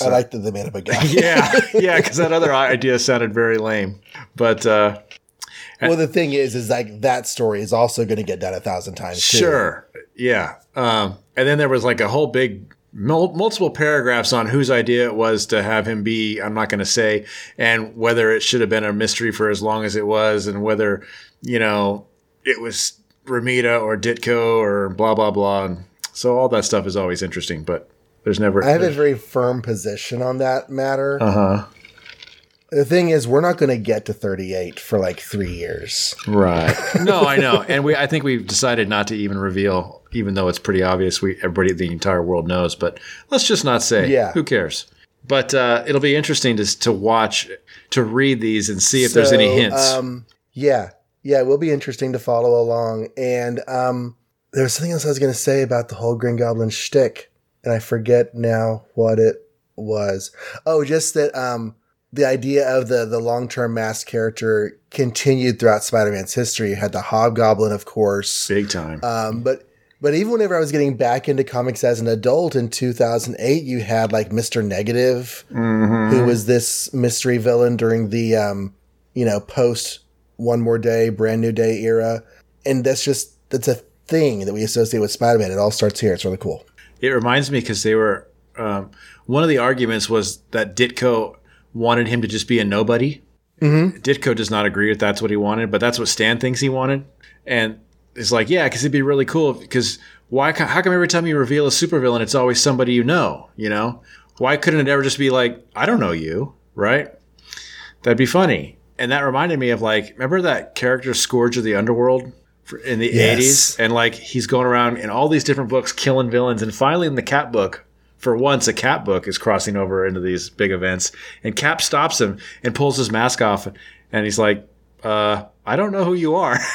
I like that they made up a guy. Yeah, yeah, because that other idea sounded very lame. But uh, well, the thing is, is like that story is also going to get done a thousand times. Too. sure, yeah. Um, and then there was like a whole big mul- multiple paragraphs on whose idea it was to have him be. I'm not going to say, and whether it should have been a mystery for as long as it was, and whether you know it was Romita or Ditko or blah blah blah. And so all that stuff is always interesting, but there's never. I have a very firm position on that matter. uh huh. The thing is, we're not going to get to 38 for like three years. Right. No, I know, and we I think we've decided not to even reveal, even though it's pretty obvious. We everybody, the entire world knows, but let's just not say. Yeah. Who cares? But uh, it'll be interesting to to watch, to read these and see if there's any hints. Um, yeah, yeah, it will be interesting to follow along. And um, there was something else I was going to say about the whole Green Goblin shtick, and I forget now what it was. Oh, just that um, the idea of the the long term mask character continued throughout Spider Man's history. You had the Hobgoblin, of course, Big time. um, but but even whenever I was getting back into comics as an adult in 2008, you had like Mister Negative, who was this mystery villain during the um, you know post One More Day, Brand New Day era, and that's just that's a thing that we associate with Spider Man. It all starts here. It's really cool. It reminds me because they were um, one of the arguments was that Ditko wanted him to just be a nobody. Mm-hmm. Ditko does not agree with that's what he wanted, but that's what Stan thinks he wanted, and it's like yeah, because it'd be really cool. Because why? How come every time you reveal a supervillain, it's always somebody you know? You know, why couldn't it ever just be like I don't know you, right? That'd be funny. And that reminded me of like, remember that character Scourge of the Underworld in the Yes. 80s? And like, he's going around in all these different books killing villains. And finally, in the Cap book, for once, a Cap book is crossing over into these big events. And Cap stops him and pulls his mask off. And he's like, uh, I don't know who you are.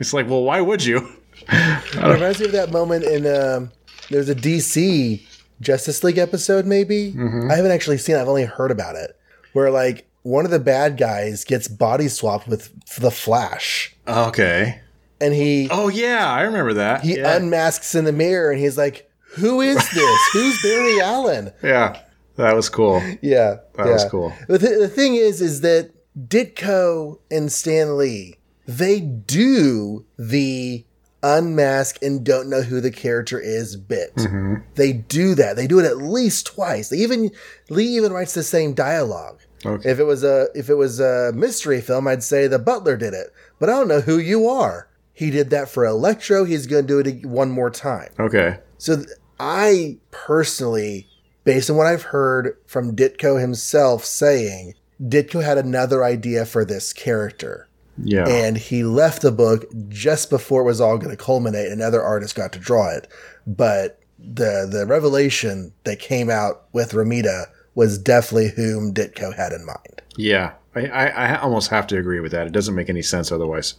It's like, well, why would you? It reminds me of that moment in um, there's a DC Justice League episode, maybe. I haven't actually seen. it. I've only heard about it, where like one of the bad guys gets body swapped with the Flash, Okay. And he Oh, yeah, I remember that. he yeah. unmasks in the mirror, and he's like, "Who is this? Who's Barry Allen?" yeah, that was cool. Yeah, That yeah. was cool. The, th- the thing is, is that Ditko and Stan Lee they do the unmask and don't know who the character is bit. Mm-hmm. They do that. They do it at least twice. They even Lee even writes the same dialogue. Okay. If it was a if it was a mystery film, I'd say the butler did it, but I don't know who you are. He did that for Electro. He's going to do it one more time. Okay. So th- I personally, based on what I've heard from Ditko himself saying, Ditko had another idea for this character. Yeah. And he left the book just before it was all going to culminate. Another artist got to draw it. But the the revelation that came out with Romita was definitely whom Ditko had in mind. Yeah, I, I, I almost have to agree with that. It doesn't make any sense otherwise.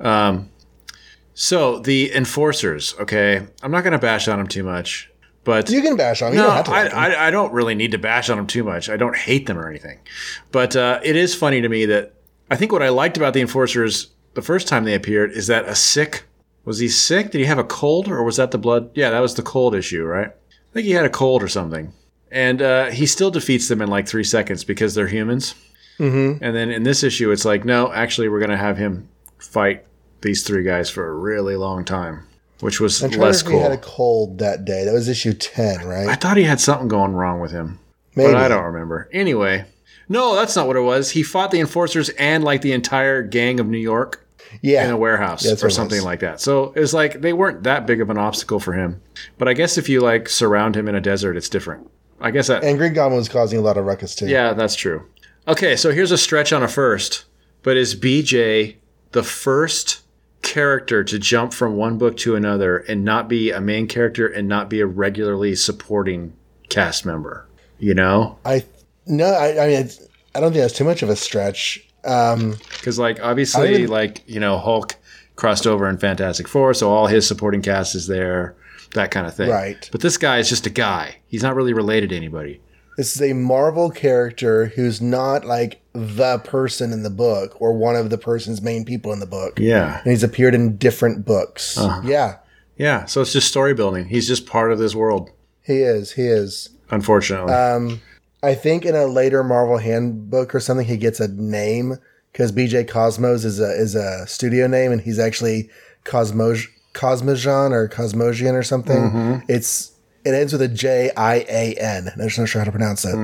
Um, so the enforcers, okay, I'm not going to bash on them too much, but You can bash on. You no, don't have to I. I, I don't really need to bash on them too much. I don't hate them or anything, but uh, it is funny to me that I think what I liked about the enforcers the first time they appeared is that a sick was he sick? Did he have a cold or was that the blood? Yeah, that was the cold issue, right? I think he had a cold or something. And uh, he still defeats them in like three seconds because they're humans. Mm-hmm. And then in this issue, it's like, no, actually, we're going to have him fight these three guys for a really long time, which was I'm less cool. he had a cold that day. That was issue 10, right? I thought he had something going wrong with him, Maybe. but I don't remember. Anyway, no, that's not what it was. He fought the enforcers and like the entire gang of New York yeah. in a warehouse That's or something like that. So it was like they weren't that big of an obstacle for him. But I guess if you like surround him in a desert, it's different. I guess that And Green Goblin was causing a lot of ruckus too. yeah, that's true. Okay, so here's a stretch on a first. But is BJ the first character to jump from one book to another and not be a main character and not be a regularly supporting cast member? You know? I no, I, I mean, it's, I don't think that's too much of a stretch. Um, Because, like, obviously, even- like, you know, Hulk crossed over in Fantastic Four, so all his supporting cast is there, that kind of thing. Right. But this guy is just a guy. He's not really related to anybody. This is a Marvel character who's not like the person in the book or one of the person's main people in the book. Yeah. And he's appeared in different books. Yeah, Yeah. So it's just story building. He's just part of this world, he is. He is. unfortunately. Um, I think in a later Marvel handbook or something, he gets a name because BJ Cosmos is a is a studio name, and he's actually Cosmos Cosmojan or Cosmosian or something. It's it ends with a J I A N. I'm just not sure how to pronounce it.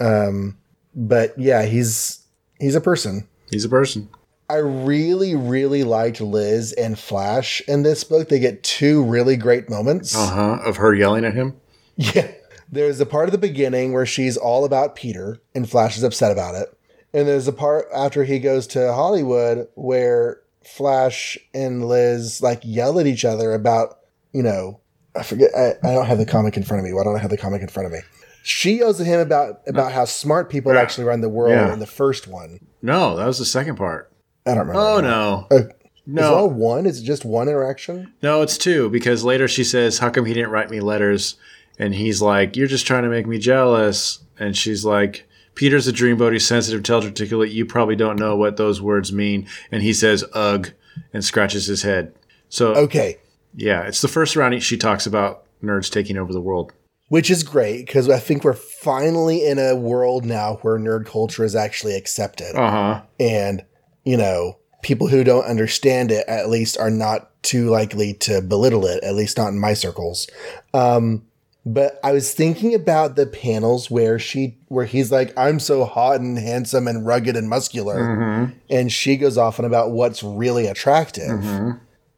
Um, but yeah, he's he's a person. He's a person. I really, really liked Liz and Flash in this book. They get two really great moments. Uh huh. Of her yelling at him. Yeah. there's a part of the beginning where she's all about Peter and Flash is upset about it. And there's a part after he goes to Hollywood where Flash and Liz like yell at each other about, you know, I forget I, I don't have the comic in front of me. Why don't I have the comic in front of me? She yells at him about about how smart people Yeah. actually run the world Yeah. in the first one. No, that was the second part. I don't remember. Oh no. Uh, Is it No. all one? Is it just one interaction? No, it's two because later she says, "How come he didn't write me letters?" And he's like, "You're just trying to make me jealous." And she's like, "Peter's a dreamboat. He's sensitive, intelligent, articulate. You probably don't know what those words mean." And he says, "Ugh," and scratches his head. So Okay. Yeah, it's the first round she talks about nerds taking over the world. Which is great because I think we're finally in a world now where nerd culture is actually accepted. Uh huh. and you know people who don't understand it at least are not too likely to belittle it at least not in my circles um but i was thinking about the panels where she where he's like i'm so hot and handsome and rugged and muscular Mm-hmm. and she goes off on about what's really attractive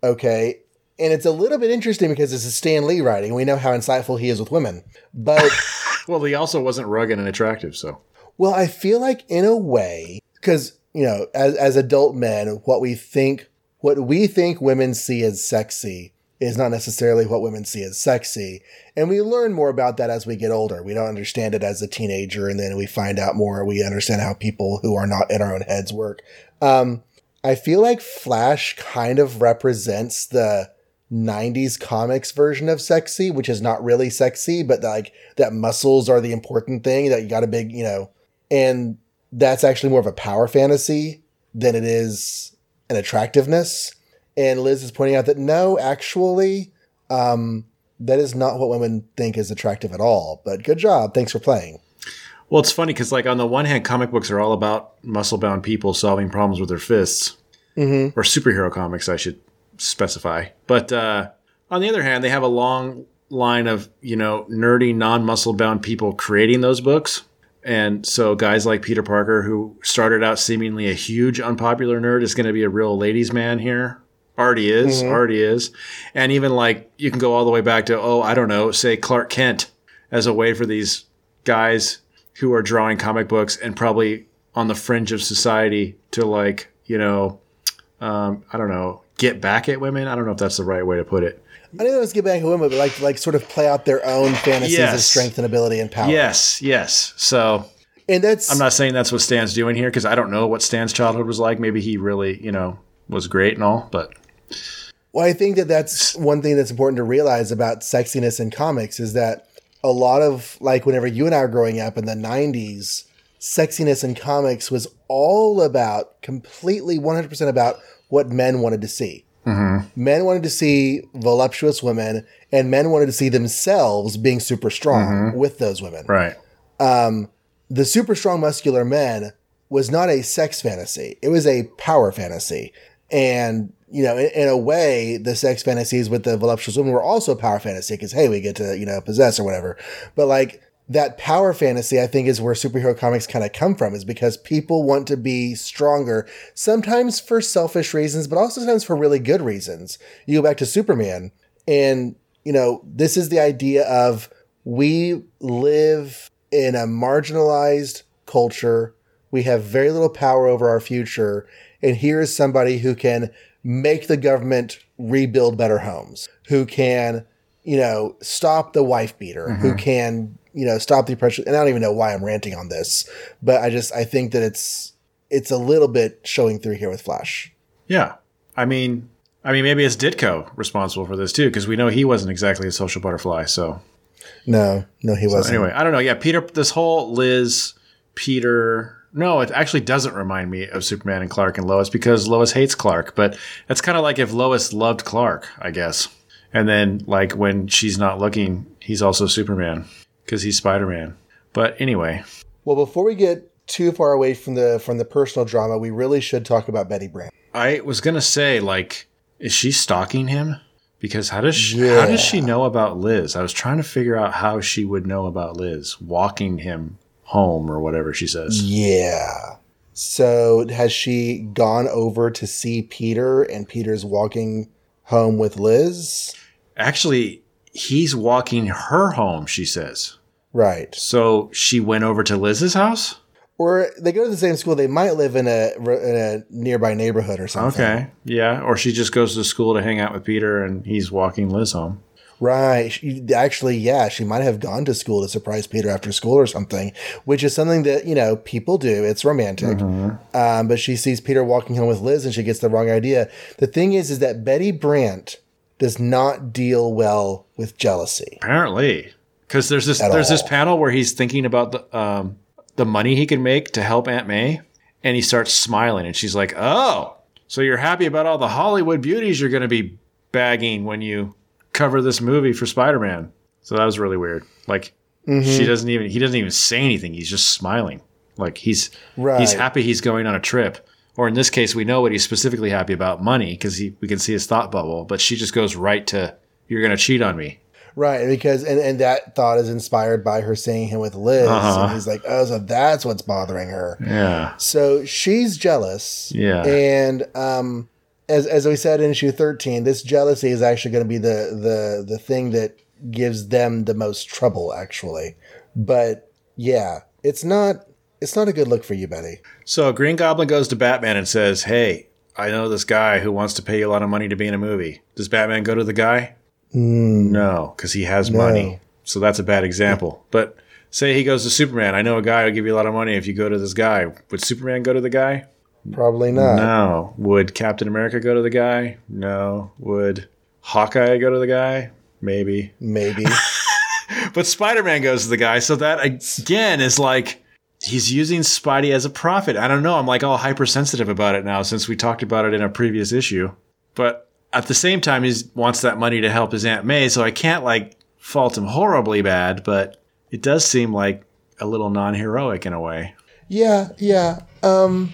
okay and it's a little bit interesting because it's a Stan Lee writing. We know how insightful he is with women. But Well, he also wasn't rugged and attractive, so Well, I feel like in a way, because you know, as as adult men, what we think what we think women see as sexy is not necessarily what women see as sexy, and we learn more about that as we get older. We don't understand it as a teenager, and then we find out more. We understand how people who are not in our own heads work. Um, I feel like Flash kind of represents the 90s comics version of sexy, which is not really sexy, but like that muscles are the important thing, that you got a big, you know, and that's actually more of a power fantasy than it is an attractiveness. And Liz is pointing out that no, actually, um, that is not what women think is attractive at all. But good job. Thanks for playing. Well, it's funny because, like, on the one hand, comic books are all about muscle-bound people solving problems with their fists, Mm-hmm. or superhero comics, I should specify. But uh, on the other hand, they have a long line of you know nerdy, non-muscle-bound people creating those books, and so guys like Peter Parker, who started out seemingly a huge unpopular nerd, is going to be a real ladies' man here. Already is, already is, and even like you can go all the way back to oh, I don't know, say Clark Kent as a way for these guys who are drawing comic books and probably on the fringe of society to like you know um, i don't know get back at women i don't know if that's the right way to put it. I didn't was get back at women, but like like sort of play out their own fantasies of strength and ability and power. yes yes. So And that's i'm not saying that's what stan's doing here because i don't know what stan's childhood was like. Maybe he really you know was great and all but Well, I think that that's one thing that's important to realize about sexiness in comics is that a lot of like whenever you and I were growing up in the 90s, sexiness in comics was all about completely 100% about what men wanted to see. Men wanted to see voluptuous women, and men wanted to see themselves being super strong with those women right um, the super strong muscular men was not a sex fantasy. It was a power fantasy. And, you know, in, in a way, the sex fantasies with the voluptuous women were also a power fantasy because, hey, we get to, you know, possess or whatever. But like that power fantasy, I think is where superhero comics kind of come from is because people want to be stronger, sometimes for selfish reasons, but also sometimes for really good reasons. You go back to Superman and, you know, this is the idea of we live in a marginalized culture. We have very little power over our future. And here is somebody who can make the government rebuild better homes, who can, you know, stop the wife beater, who mm-hmm. can, you know, stop the oppression. And I don't even know why I'm ranting on this, but I just, I think that it's, it's a little bit showing through here with Flash. yeah i mean i mean maybe it's ditko responsible for this too because we know he wasn't exactly a social butterfly so No, no, he wasn't. Anyway, I don't know. Yeah, Peter, this whole Liz, Peter. No, it actually doesn't remind me of Superman and Clark and Lois because Lois hates Clark. But that's kind of like if Lois loved Clark, I guess. And then, like, when she's not looking, he's also Superman because he's Spider Man. But anyway, Well, before we get too far away from the from the personal drama, we really should talk about Betty Brant. I was gonna say, like, is she stalking him? Because how does she, Yeah. how does she know about Liz? I was trying to figure out how she would know about Liz walking him home or whatever she says. Yeah. So has she gone over to see Peter and Peter's walking home with Liz? Actually, he's walking her home, she says. Right. So she went over to Liz's house? Or they go to the same school. They might live in a in a nearby neighborhood or something. Okay. Yeah. Or she just goes to school to hang out with Peter and he's walking Liz home. Right. She, actually, yeah, she might have gone to school to surprise Peter after school or something, which is something that, you know, people do. It's romantic. Mm-hmm. Um, but she sees Peter walking home with Liz and she gets the wrong idea. The thing is, is that Betty Brant does not deal well with jealousy. Apparently. Because there's this there's this panel where he's thinking about the um, the money he can make to help Aunt May, and he starts smiling, and she's like, "Oh, so you're happy about all the Hollywood beauties you're going to be bagging when you cover this movie for Spider-Man?" So that was really weird. Like Mm-hmm. she doesn't even he doesn't even say anything. He's just smiling, like he's Right. he's happy he's going on a trip. Or in this case, we know what he's specifically happy about money because we can see his thought bubble. But she just goes right to, "You're going to cheat on me." Right. Because, and, and that thought is inspired by her seeing him with Liz. Uh-huh. And he's like, oh, so that's what's bothering her. Yeah. So she's jealous. Yeah. And um, as as we said in issue thirteen, this jealousy is actually going to be the the the thing that gives them the most trouble, actually. But yeah, it's not it's not a good look for you, Betty. So Green Goblin goes to Batman and says, "Hey, I know this guy who wants to pay you a lot of money to be in a movie." Does Batman go to the guy? Hmm. No, because he has money. So that's a bad example. But say he goes to Superman. I know a guy who'll give you a lot of money if you go to this guy. Would Superman go to the guy? Probably not. No. Would Captain America go to the guy? No. Would Hawkeye go to the guy? Maybe. Maybe. But Spider Man goes to the guy. So that again is like he's using Spidey as a profit. I don't know. I'm like all hypersensitive about it now since we talked about it in a previous issue. But at the same time, he wants that money to help his Aunt May. So I can't like fault him horribly bad, but it does seem like a little non heroic in a way. Yeah, yeah. Um,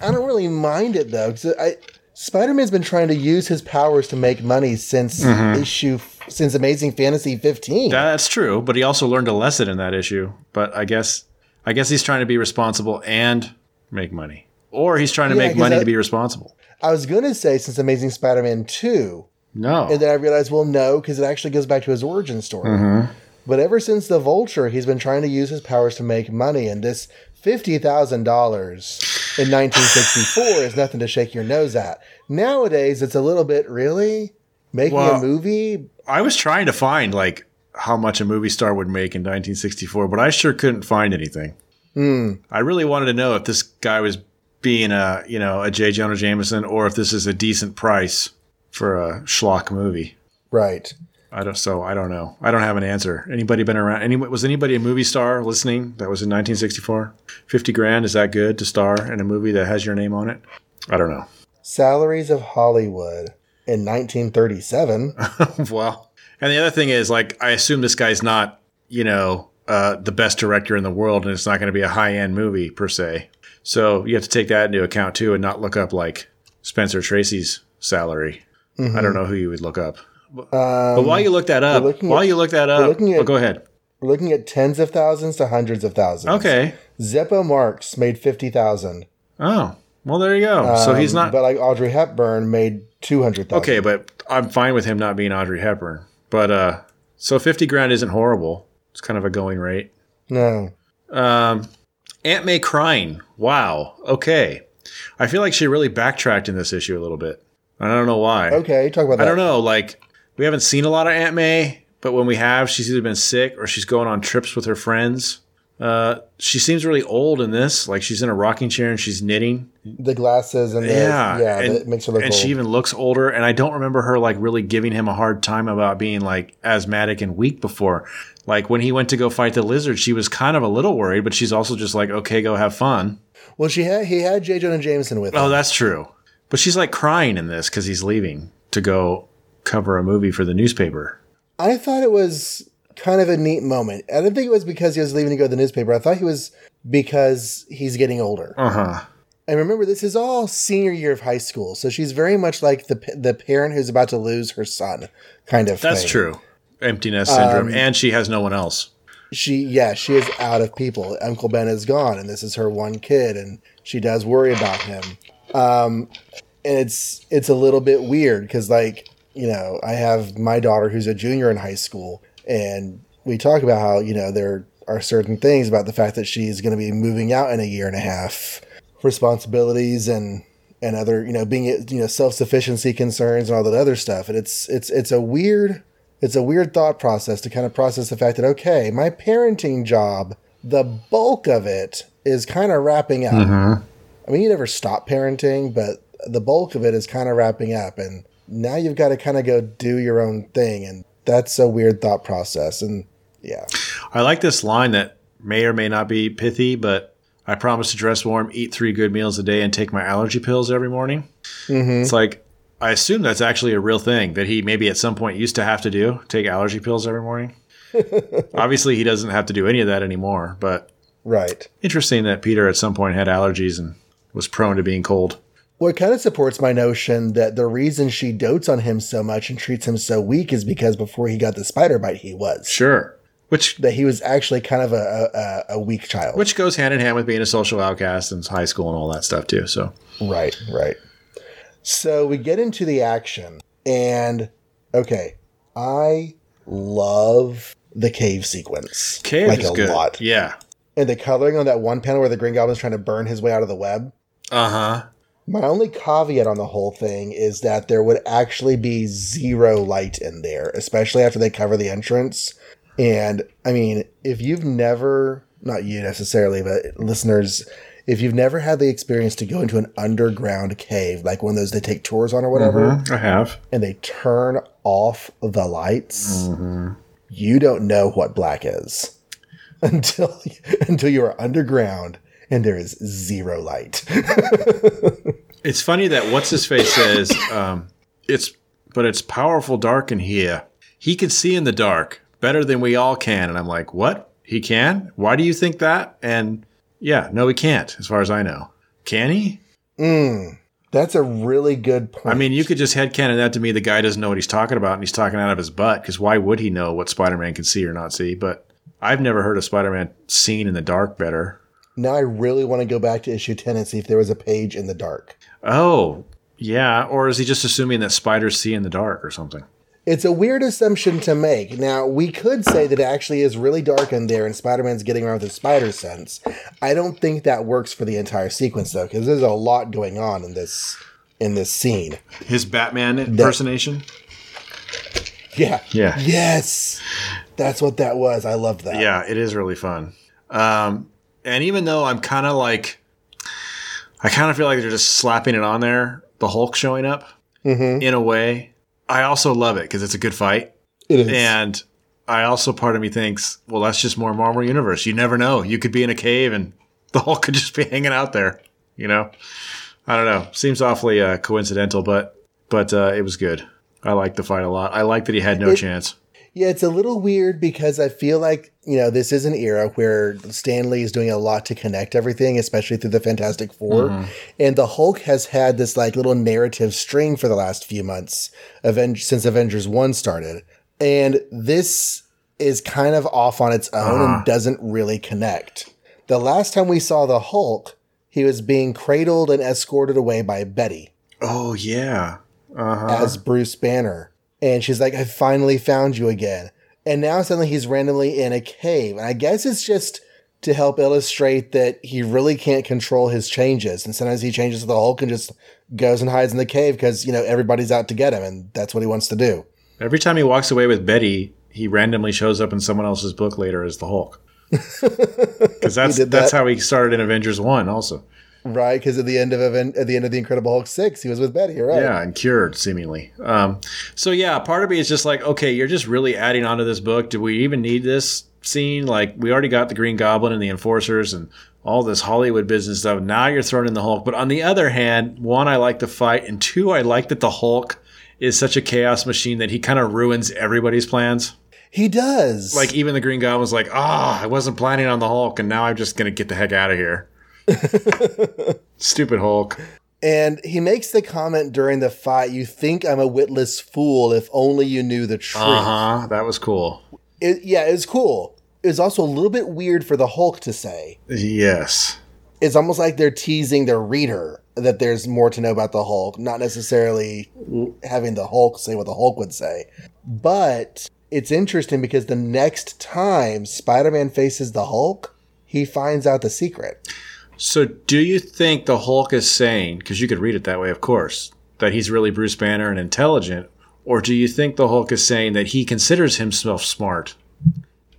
I don't really mind it though, I Spider-Man's been trying to use his powers to make money since issue since Amazing Fantasy 15. That's true, but he also learned a lesson in that issue. But I guess I guess he's trying to be responsible and make money. Or he's trying to Yeah, make money that- to be responsible. I was gonna say since Amazing Spider-Man 2, No. and then I realized, well, no, because it actually goes back to his origin story. Mm-hmm. But ever since the Vulture, he's been trying to use his powers to make money, and this fifty thousand dollars in 1964 is nothing to shake your nose at. Nowadays, it's a little bit really making Well, a movie. I was trying to find like how much a movie star would make in 1964, but I sure couldn't find anything. Hmm. I really wanted to know if this guy was being a you know a J. Jonah Jameson or if this is a decent price for a schlock movie. Right. I don't. So I don't know. I don't have an answer. Anybody been around? Any was anybody a movie star listening that was in 1964? Fifty grand is that good to star in a movie that has your name on it? I don't know. Salaries of Hollywood in 1937. well, and the other thing is, like, I assume this guy's not, you know, uh, the best director in the world, and it's not going to be a high end movie per se. So you have to take that into account too, and not look up like Spencer Tracy's salary. I don't know who you would look up. but while you look that up, Um, while at- you look that up, at- oh, go ahead. We're looking at tens of thousands to hundreds of thousands. Okay. Zeppo Marx made 50,000. Oh, well, there you go. so he's Um, not But like Audrey Hepburn made 200,000. okay, but I'm fine with him not being Audrey Hepburn. But uh, so fifty grand isn't horrible. It's kind of a going rate. No. Um, Aunt May crying. Wow. Okay. I feel like she really backtracked in this issue a little bit. I don't know why. Okay, talk about that. I don't know. Like, we haven't seen a lot of Aunt May, but when we have, she's either been sick or she's going on trips with her friends. Uh, she seems really old in this. Like, she's in a rocking chair and she's knitting. The glasses and the, Yeah. yeah, and, that makes her look And old. she even looks older. And I don't remember her, like, really giving him a hard time about being, like, asthmatic and weak before. Like, when he went to go fight the lizard, she was kind of a little worried, but she's also just like, okay, go have fun. well, she had he had J. Jonah Jameson with him. Oh, that's true. But she's like crying in this because he's leaving to go cover a movie for the newspaper. I thought it was kind of a neat moment. I didn't think it was because he was leaving to go to the newspaper. I thought he was because he's getting older. Uh huh. And remember, this is all senior year of high school, so she's very much like the the parent who's about to lose her son, kind of. That's thing. true. Emptiness syndrome. and she has no one else. She, yeah, she is out of people. Uncle Ben is gone, and this is her one kid, and she does worry about him. Um, and it's it's a little bit weird because, like, you know, I have my daughter who's a junior in high school, and we talk about how you know they're are certain things about the fact that she's going to be moving out in a year and a half, responsibilities and and other you know being you know self sufficiency concerns and all that other stuff. And it's it's it's a weird it's a weird thought process to kind of process the fact that okay, my parenting job, the bulk of it is kind of wrapping up. Mm-hmm. I mean, you never stop parenting, but the bulk of it is kind of wrapping up, and now you've got to kind of go do your own thing, and that's a weird thought process. And yeah, I like this line that may or may not be pithy, but I promise to dress warm, eat three good meals a day, and take my allergy pills every morning. Mm-hmm. It's like I assume that's actually a real thing that he maybe at some point used to have to do take allergy pills every morning. Obviously, he doesn't have to do any of that anymore, but right. interesting that Peter at some point had allergies and was prone to being cold. Well, it kind of supports my notion that the reason she dotes on him so much and treats him so weak is because before he got the spider bite, he was. Sure. Which That he was actually kind of a, a, a weak child. which goes hand in hand with being a social outcast in high school and all that stuff too. So Right, right. So we get into the action, and okay, I love the cave sequence. cave like is a good. lot. Yeah. And the coloring on that one panel where the Green Goblin's trying to burn his way out of the web. Uh huh. My only caveat on the whole thing is that there would actually be zero light in there, especially after they cover the entrance. And I mean, if you've never, not you necessarily, but listeners, if you've never had the experience to go into an underground cave, like one of those they take tours on or whatever, I have. and they turn off the lights, you don't know what black is until until you are underground and there is zero light. It's funny that what's his face says um, it's, but it's powerful dark in here. He can see in the dark better than we all can, and I'm like, what? He can? Why do you think that? And yeah, no, he can't, as far as I know. Can he? Mm, that's a really good point. I mean, you could just headcanon that to me. The guy doesn't know what he's talking about, and he's talking out of his butt. Because why would he know what Spider-Man can see or not see? But I've never heard of Spider-Man seeing in the dark better. now I really want to go back to issue 10 and see if there was a page in the dark. Oh, yeah. Or is he just assuming that spiders see in the dark or something? It's a weird assumption to make. Now, we could say that it actually is really dark in there and Spider Man's getting around with his spider sense. I don't think that works for the entire sequence, though, because there's a lot going on in this in this scene. His Batman impersonation. Yeah. Yeah. Yes. That's what that was. I love that. Yeah, it is really fun. Um, and even though I'm kind of like, I kind of feel like they're just slapping it on there, the Hulk showing up in a way. I also love it because it's a good fight. It is. And I also, part of me thinks, well, that's just more Marvel Universe. You never know. You could be in a cave and the Hulk could just be hanging out there, you know? I don't know. Seems awfully uh, coincidental, but but uh, it was good. I liked the fight a lot. I like that he had no chance. Yeah, it's a little weird because I feel like, you know, this is an era where Stan Lee is doing a lot to connect everything, especially through the Fantastic 4 And the Hulk has had this like little narrative string for the last few months, Aven- since Avengers 1 started. And this is kind of off on its own and doesn't really connect. The last time we saw the Hulk, he was being cradled and escorted away by Betty Oh, yeah. Uh-huh. as Bruce Banner. And she's like, I finally found you again. And now suddenly he's randomly in a cave. And I guess it's just to help illustrate that he really can't control his changes. And sometimes he changes to the Hulk and just goes and hides in the cave because, you know, everybody's out to get him. And that's what he wants to do. Every time he walks away with Betty, he randomly shows up in someone else's book later as the Hulk. Because that's did that's how he started in Avengers One, also. Right? Because at the end of event, at the end of the Incredible Hulk six, he was with Betty. Right. Yeah, and cured seemingly. Um, so yeah, part of me is just like, okay, you're just really adding onto this book. Do we even need this scene? Like, we already got the Green Goblin and the Enforcers and all this Hollywood business stuff. Now you're throwing in the Hulk. But on the other hand, one, I like the fight, and two, I like that the Hulk is such a chaos machine that he kind of ruins everybody's plans. He does. Like even the Green Goblin's like, ah, I wasn't planning on the Hulk, and now I'm just gonna get the heck out of here. Stupid Hulk. and he makes the comment during the fight, you think I'm a witless fool if only you knew the truth. Uh huh. That was cool. it, yeah, it was cool. It was also a little bit weird for the Hulk to say. Yes. It's almost like they're teasing their reader that there's more to know about the Hulk, not necessarily having the Hulk say what the Hulk would say. But it's interesting because the next time Spider-Man faces the Hulk, he finds out the secret. So, do you think the Hulk is saying, because you could read it that way, of course, that he's really Bruce Banner and intelligent, or do you think the Hulk is saying that he considers himself smart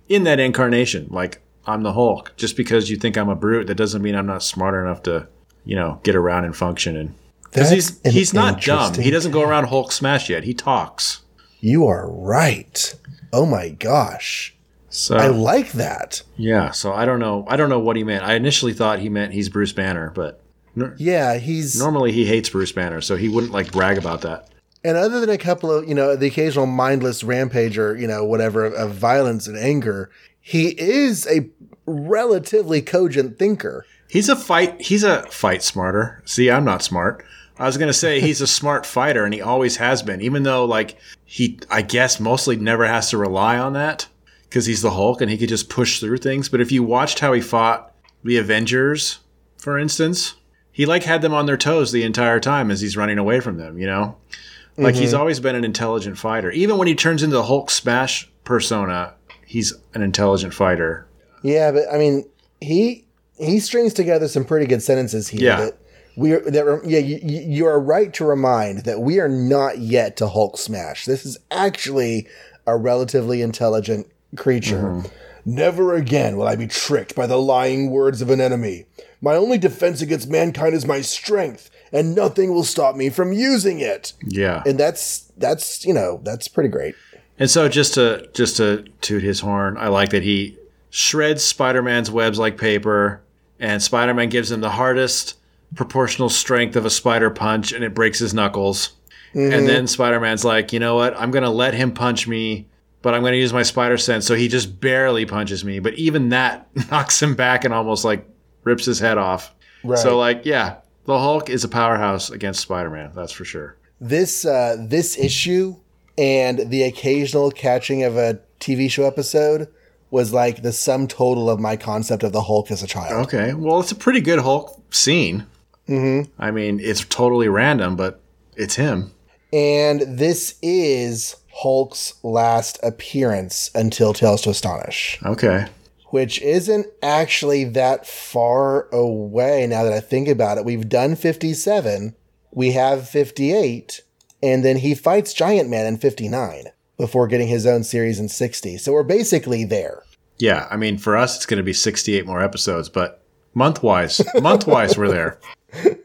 in that incarnation? Like, I'm the Hulk. Just because you think I'm a brute, that doesn't mean I'm not smart enough to, you know, get around and function. And because he's he's not dumb. He doesn't go around Hulk smash yet. He talks. You are right. Oh my gosh. So I like that. yeah. So I don't know. I don't know what he meant. I initially thought he meant he's Bruce Banner, but Yeah, he's normally he hates Bruce Banner, so he wouldn't like brag about that. and other than a couple of, you know, the occasional mindless rampage or, you know, whatever of, of violence and anger, he is a relatively cogent thinker. He's a fight. He's a fight smarter. See, I'm not smart. I was gonna say he's a smart fighter, and he always has been. Even though, like, he, I guess, mostly never has to rely on that because he's the Hulk and he could just push through things. But if you watched how he fought the Avengers, for instance, he like had them on their toes the entire time as he's running away from them. You know, like he's mm-hmm. always been an intelligent fighter. Even when he turns into the Hulk smash persona, he's an intelligent fighter. Yeah, but I mean, he he strings together some pretty good sentences here. Yeah. That we are that yeah, you you are right to remind that we are not yet to Hulk smash. This is actually a relatively intelligent creature. Mm-hmm. Never again will I be tricked by the lying words of an enemy. My only defense against mankind is my strength, and nothing will stop me from using it. Yeah. And that's that's you know that's pretty great. And so just to just to toot his horn, I like that he shreds Spider-Man's webs like paper, and Spider-Man gives him the hardest proportional strength of a spider punch, and it breaks his knuckles. And mm-hmm. then Spider-Man's like, you know what? I'm gonna let him punch me, but I'm gonna use my spider sense. So he just barely punches me, but even that knocks him back and almost like rips his head off. Right. So like, yeah, the Hulk is a powerhouse against Spider-Man. That's for sure. this uh, this issue and the occasional catching of a TV show episode was like the sum total of my concept of the Hulk as a child. Okay, well, it's a pretty good Hulk scene. Mm-hmm. I mean, it's totally random, but it's him. And this is Hulk's last appearance until Tales to Astonish, Okay. which isn't actually that far away now that I think about it. We've done 57, we have 58, and then he fights Giant Man in 59 before getting his own series in 60. So we're basically there. Yeah, I mean, for us, it's going to be 68 more episodes, but month wise, month wise, we're there.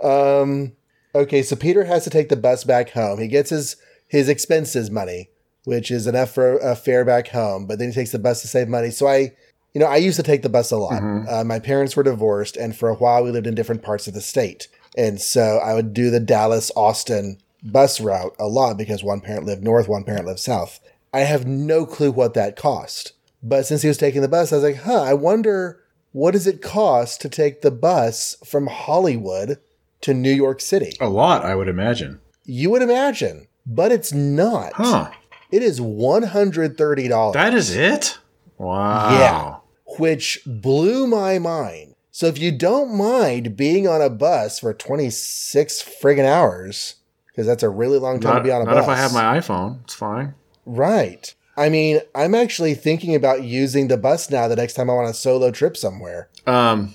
Um, okay, so Peter has to take the bus back home. He gets his his expenses money, which is enough for a fare back home. But then he takes the bus to save money. So I, you know, I used to take the bus a lot. Uh, my parents were divorced, and for a while we lived in different parts of the state, and so I would do the Dallas Austin bus route a lot because one parent lived north, one parent lived south. I have no clue what that cost. But since he was taking the bus, I was like, huh, I wonder what does it cost to take the bus from Hollywood to New York City? A lot, I would imagine. You would imagine, but it's not. Huh. It is $130, That is it? Wow. Yeah. which blew my mind. So if you don't mind being on a bus for 26 friggin' hours, because that's a really long time Not, to be on a not bus. Not if I have my iPhone. It's fine. Right. I mean, I'm actually thinking about using the bus now the next time I want a solo trip somewhere. Um,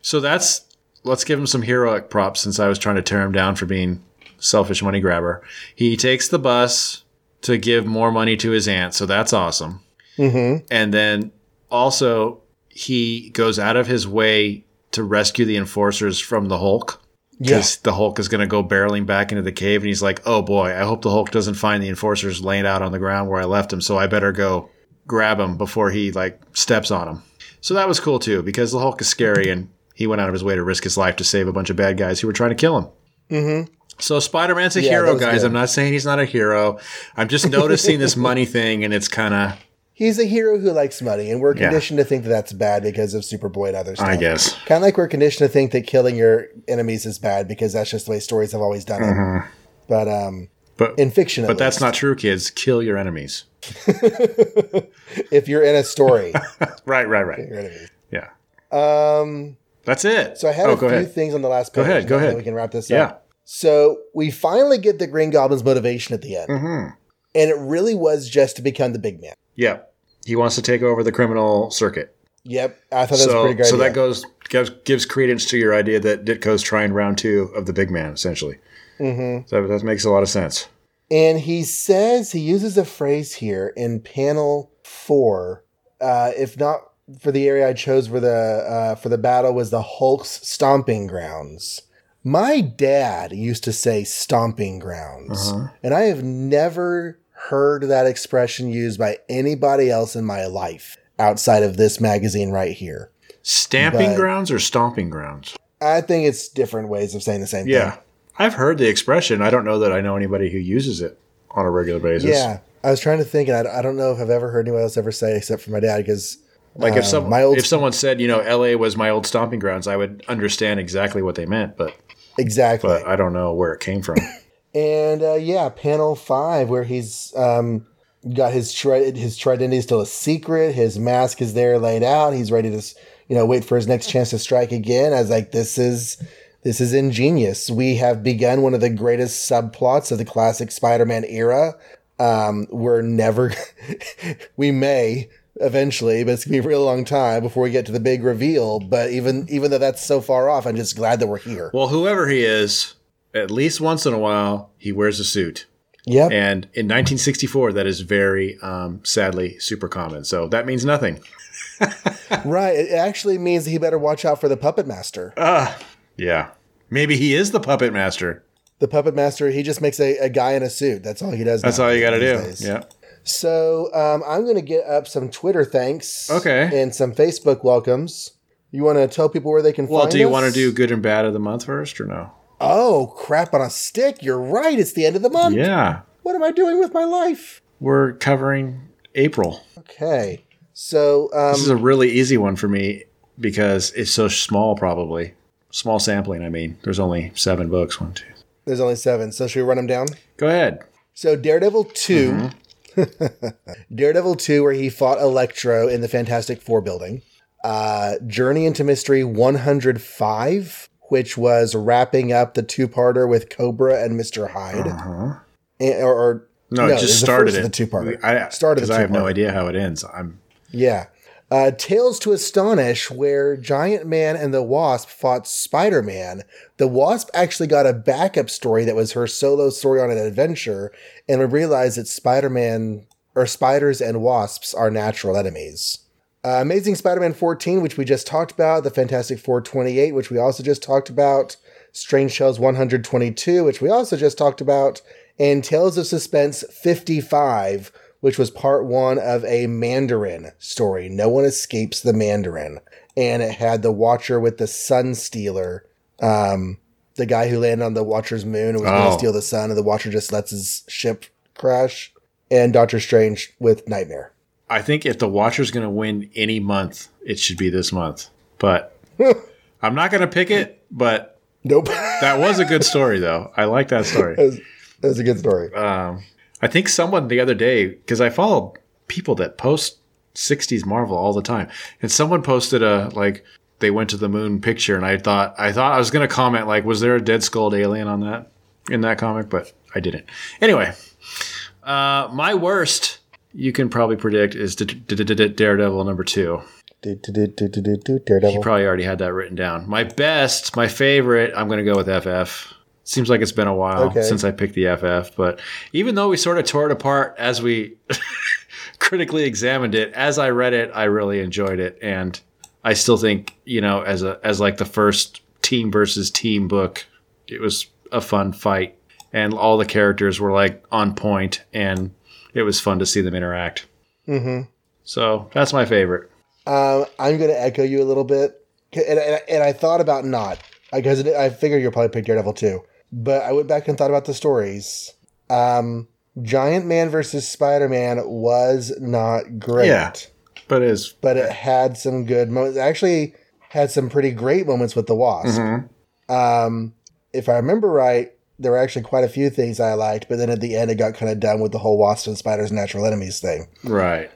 so that's let's give him some heroic props since I was trying to tear him down for being selfish money grabber. He takes the bus to give more money to his aunt, so that's awesome. Mm-hmm. And then also he goes out of his way to rescue the enforcers from the Hulk. Because the Hulk is going to go barreling back into the cave, and he's like, "Oh boy, I hope the Hulk doesn't find the enforcers laying out on the ground where I left him. So I better go grab him before he like steps on him." So that was cool too, because the Hulk is scary, and he went out of his way to risk his life to save a bunch of bad guys who were trying to kill him. Mm-hmm. So Spider Man's a Yeah, hero, guys. good. I'm not saying he's not a hero. I'm just noticing this money thing, and it's kind of, He's a hero who likes money, and we're Yeah. conditioned to think that that's bad because of Superboy and other stuff. I guess. Kind of like we're conditioned to think that killing your enemies is bad because that's just the way stories have always done it. But um, But in fiction, Mm-hmm. but that's least, not true, kids. Kill your enemies. if you're in a story, Right, right, right. Yeah, Um, that's it. so I had oh, a few ahead. things on the last page. Go ahead, go ahead. We can wrap this Yeah. up. So we finally get the Green Goblin's motivation at the end. Mhm. and it really was just to become the big man. Yeah. He wants to take over the criminal circuit. Yep, I thought that was a pretty great. so idea. that goes gives, gives credence to your idea that Ditko's trying round two of the big man, essentially. Mm-hmm. So that makes a lot of sense. And he says he uses a phrase here in panel four. Uh, if not for the area I chose for the uh, for the battle was the Hulk's stomping grounds. My dad used to say stomping grounds, and I have never heard that expression used by anybody else in my life outside of this magazine right here. Stamping But- grounds or stomping grounds? I think it's different ways of saying the same Yeah. thing. Yeah. I've heard the expression. I don't know that I know anybody who uses it on a regular basis. Yeah, I was trying to think, and I, don't know if I've ever heard anyone else ever say it except for my dad because Like if Uh, some my old- if someone said, you know, LA was my old stomping grounds, I would understand exactly what they meant, but exactly. but I don't know where it came from. And uh, yeah, panel five where he's um, got his tri- his trident is still a secret. His mask is there laid out. He's ready to you know wait for his next chance to strike again. I was like, this is this is ingenious. We have begun one of the greatest subplots of the classic Spider-Man era. Um, we're never we may eventually, but it's gonna be a real long time before we get to the big reveal. But even even though that's so far off, I'm just glad that we're here. well, whoever he is, at least once in a while, he wears a suit. Yep. And in 1964, that is very um, sadly super common. So that means nothing. Right. It actually means he better watch out for the puppet master. Ah, yeah. Maybe he is the puppet master. The puppet master, he just makes a, a guy in a suit. That's all he does. That's now all you got to do. days. Yeah. So um, I'm going to get up some Twitter thanks. Okay. And some Facebook welcomes. You want to tell people where they can Well, find us? Well, do you want to do good and bad of the month first or no? Oh, crap on a stick. You're right. It's the end of the month. Yeah. What am I doing with my life? We're covering April. Okay. So um, This is a really easy one for me because it's so small, probably. Small sampling, I mean. There's only seven books. One, two. there's only seven. So should we run them down? Go ahead. So Daredevil 2. Daredevil 2, where he fought Electro in the Fantastic Four building. Uh, Journey into Mystery 105, which was wrapping up the two parter with Cobra and Mr. Hyde. And- or, or No, it it just the started it. of the two-parter. I, Started because I have no idea how it ends. I'm Yeah. Uh, Tales to Astonish, where Giant Man and the Wasp fought Spider Man. The Wasp actually got a backup story that was her solo story on an adventure, and we realized that Spider Man or spiders and wasps are natural enemies. Uh, Amazing Spider Man 14, which we just talked about, The Fantastic Four 28, which we also just talked about, Strange Tales 122, which we also just talked about, and Tales of Suspense 55, which was part one of a Mandarin story. No one escapes the Mandarin. And it had the Watcher with the Sun Stealer, um, the guy who landed on the Watcher's moon and was going Oh. to steal the sun, and the Watcher just lets his ship crash. And Doctor Strange with Nightmare. I think if the Watcher's going to win any month, it should be this month. But I'm not going to pick it. But Nope. that was a good story, though. I like that story. That's, was a good story. Um, I think someone the other day, because I follow people that post 60s Marvel all the time, and someone posted a like they went to the moon picture, and I thought I thought I was going to comment like, was there a dead skulled alien on that in that comic? But I didn't. Anyway, uh, my worst you can probably predict is Daredevil number two. Daredevil. probably already had that written down. My best, my favorite, I'm going to go with FF. Seems like it's been a while Okay. since I picked the FF, but even though we sort of tore it apart as we critically examined it, as I read it, I really enjoyed it, and I still think you know as a as like the first team versus team book, it was a fun fight, and all the characters were like on point, and it was fun to see them interact. hmm So that's my favorite. Um, I'm going to echo you a little bit, and, and, and I thought about not because I figured you'll probably pick Daredevil too, but I went back and thought about the stories. Um, Giant Man versus Spider Man was not great, Yeah. But it is but it had some good moments. Actually had some pretty great moments with the Wasp. Um, if I remember right, there were actually quite a few things I liked, but then at the end, it got kind of done with the whole Wasp and Spider's natural enemies thing. right.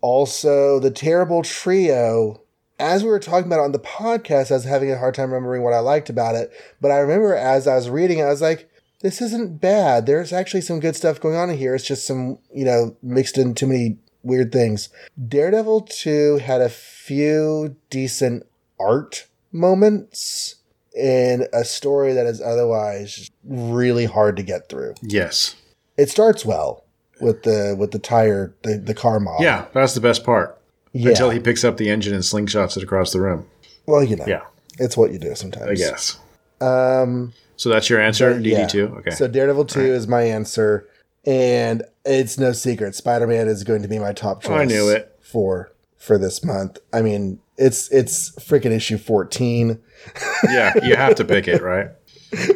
Also, the terrible trio. As we were talking about on the podcast, I was having a hard time remembering what I liked about it. But I remember as I was reading, it, I was like, this isn't bad. There's actually some good stuff going on in here. It's just some, you know, mixed in too many weird things. Daredevil 2 had a few decent art moments in a story that is otherwise really hard to get through. Yes. It starts well with the with the tire the, the car model. Yeah, that's the best part. Yeah. Until he picks up the engine and slingshots it across the room. well, you know. Yeah, It's what you do sometimes. I guess. Um So that's your answer, DD yeah. two. Okay. So Daredevil 2 is my answer and it's no secret Spider-Man is going to be my top choice. I knew it. For for this month. I mean, it's it's freaking issue 14. yeah, you have to pick it, right?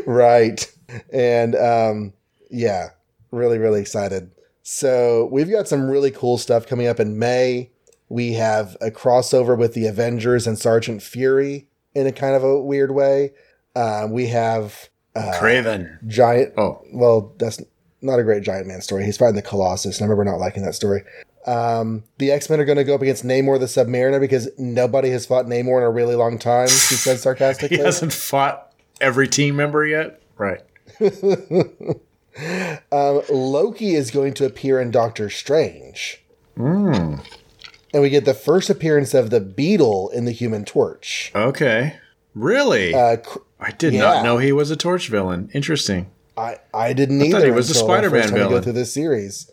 right. And um yeah, really really excited. So, we've got some really cool stuff coming up in May. We have a crossover with the Avengers and Sergeant Fury in a kind of a weird way. Uh, we have uh, Kraven. giant Oh, well, that's not a great giant man story. He's fighting the Colossus, and I remember not liking that story. Um, the X Men are going to go up against Namor the Submariner because nobody has fought Namor in a really long time. He said sarcastically, he hasn't fought every team member yet. Right. um, Loki is going to appear in Doctor Strange, Hmm. and we get the first appearance of the Beetle in the Human Torch. Okay. Really? Uh, cr- I did yeah. not know he was a torch villain. Interesting. I I didn't thought either. he was a the Spider-Man villain. Go through this series,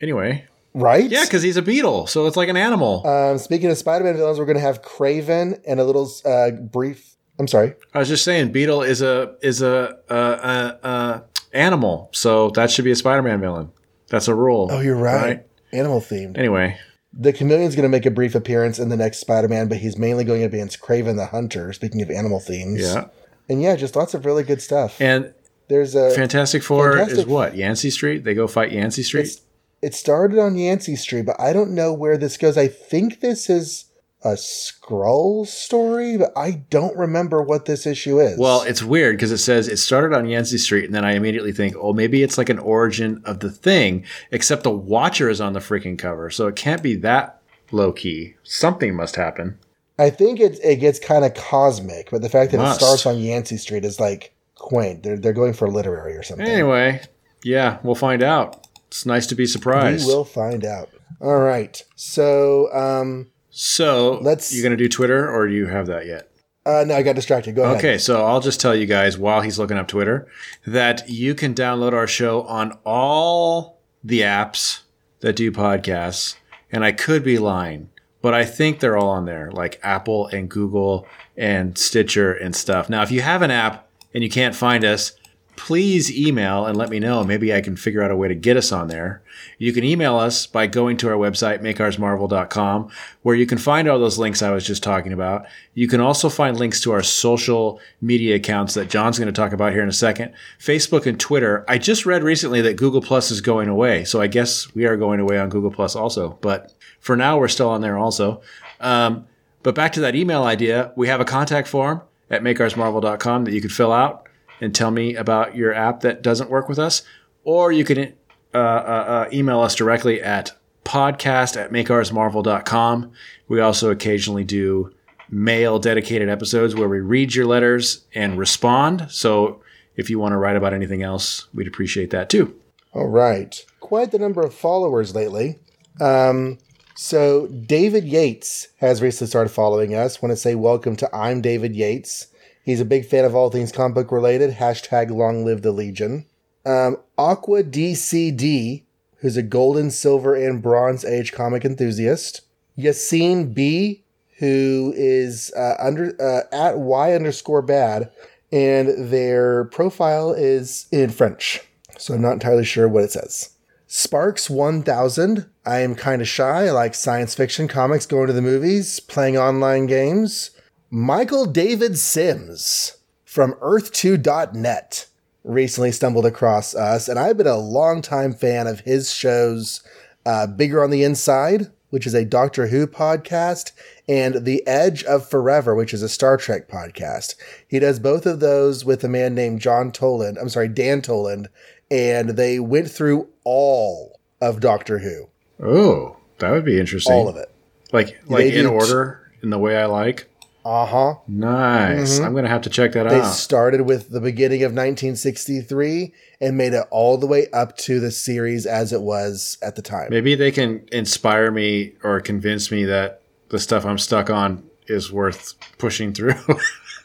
Anyway. right? Yeah, because he's a beetle, so it's like an animal. Um, speaking of Spider-Man villains, we're going to have Kraven and a little uh, brief. I'm sorry. I was just saying, beetle is a is a uh, uh, uh, animal, so that should be a Spider-Man villain. That's a rule. Oh, you're right. Animal themed. Anyway, The Chameleon's going to make a brief appearance in the next Spider-Man, but he's mainly going up against Kraven the Hunter. Speaking of animal themes, yeah. and yeah, just lots of really good stuff. And There's a Fantastic Four is what? Yancey Street? They go fight Yancey Street? It started on Yancey Street, but I don't know where this goes. I think this is a scroll story, but I don't remember what this issue is. Well, it's weird because it says it started on Yancey Street, and then I immediately think, oh, maybe it's like an origin of the thing, except the Watcher is on the freaking cover, so it can't be that low key. Something must happen. I think it it gets kind of cosmic, but the fact that Must. it starts on Yancey Street is like quaint. They're they're going for literary or something. Anyway, yeah, we'll find out. It's nice to be surprised. We will find out. All right. So, um, So, Let's- You're gonna do Twitter, or do you have that yet? uh, no, I got distracted. Go ahead. Okay, so I'll just tell you guys while he's looking up Twitter that you can download our show on all the apps that do podcasts. And I could be lying, but I think they're all on there, like Apple and Google and Stitcher and stuff. Now, if you have an app and you can't find us, please email and let me know. Maybe I can figure out a way to get us on there. You can email us by going to our website, makeoursmarvel.com, where you can find all those links I was just talking about. You can also find links to our social media accounts that John's going to talk about here in a second. Facebook and Twitter. I just read recently that Google Plus is going away. So I guess we are going away on Google Plus also. But for now, we're still on there also. Um, but back to that email idea, we have a contact form at makeoursmarvel.com that you could fill out and tell me about your app that doesn't work with us. Or you can uh, uh, uh, email us directly at podcast at makeoursmarvel.com. We also occasionally do mail dedicated episodes where we read your letters and respond. So if you want to write about anything else, we'd appreciate that too. All right. Quite the number of followers lately. Um, so David Yates has recently started following us. Want to say welcome to I'm David Yates. He's a big fan of all things comic book related. Hashtag long live the Legion. Um, Aqua DCD, who's a golden, silver, and bronze age comic enthusiast. Yassine B, who is uh, under uh, at Y underscore bad, and their profile is in French, so I'm not entirely sure what it says. Sparks 1000. I am kind of shy. I like science fiction comics, going to the movies, playing online games. Michael David Sims from Earth2.net recently stumbled across us, and I've been a longtime fan of his shows uh, Bigger on the Inside, which is a Doctor Who podcast, and The Edge of Forever, which is a Star Trek podcast. He does both of those with a man named John Toland. I'm sorry, Dan Toland, and they went through all of Doctor Who, Oh, that would be interesting. all of it. Like like They in order, in the way I like. Uh huh. Nice. I'm gonna have to check that They out. They started with the beginning of 1963 and made it all the way up to the series as it was at the time. Maybe they can inspire me or convince me that the stuff I'm stuck on is worth pushing through.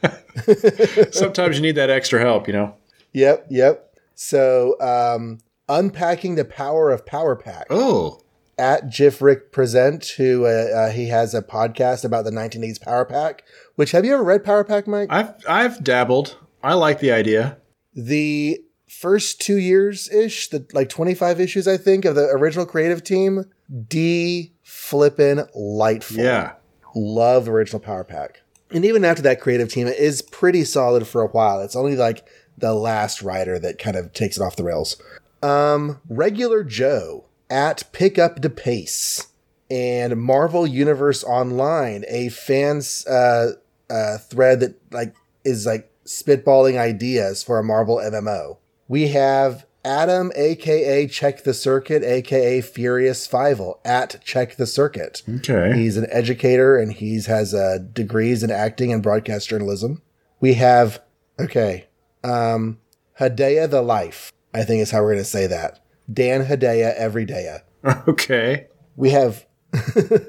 Sometimes you need that extra help, you know. Yep, yep. So, um, unpacking the power of Power Pack Oh, at Jiff Rick Present, who uh, uh, he has a podcast about the 1980s Power Pack. Which have you ever read Power Pack, Mike? I've I've dabbled. I like the idea. the first two years ish, the like 25 issues, I think, of the original creative team, D flippin' lightful. Yeah. Love original Power Pack. And even after that creative team, it is pretty solid for a while. It's only like the last rider that kind of takes it off the rails. Um, Regular Joe at Pick Up the Pace and Marvel Universe Online, a fans uh, uh, thread that like is like spitballing ideas for a Marvel MMO. We have Adam, aka Check the Circuit, aka Furious Fivel, at Check the Circuit. Okay. He's an educator and he's has uh, degrees in acting and broadcast journalism. We have okay, um, Hedaya the Life. I think is how we're going to say that. Dan Hedaya every day. Okay. We have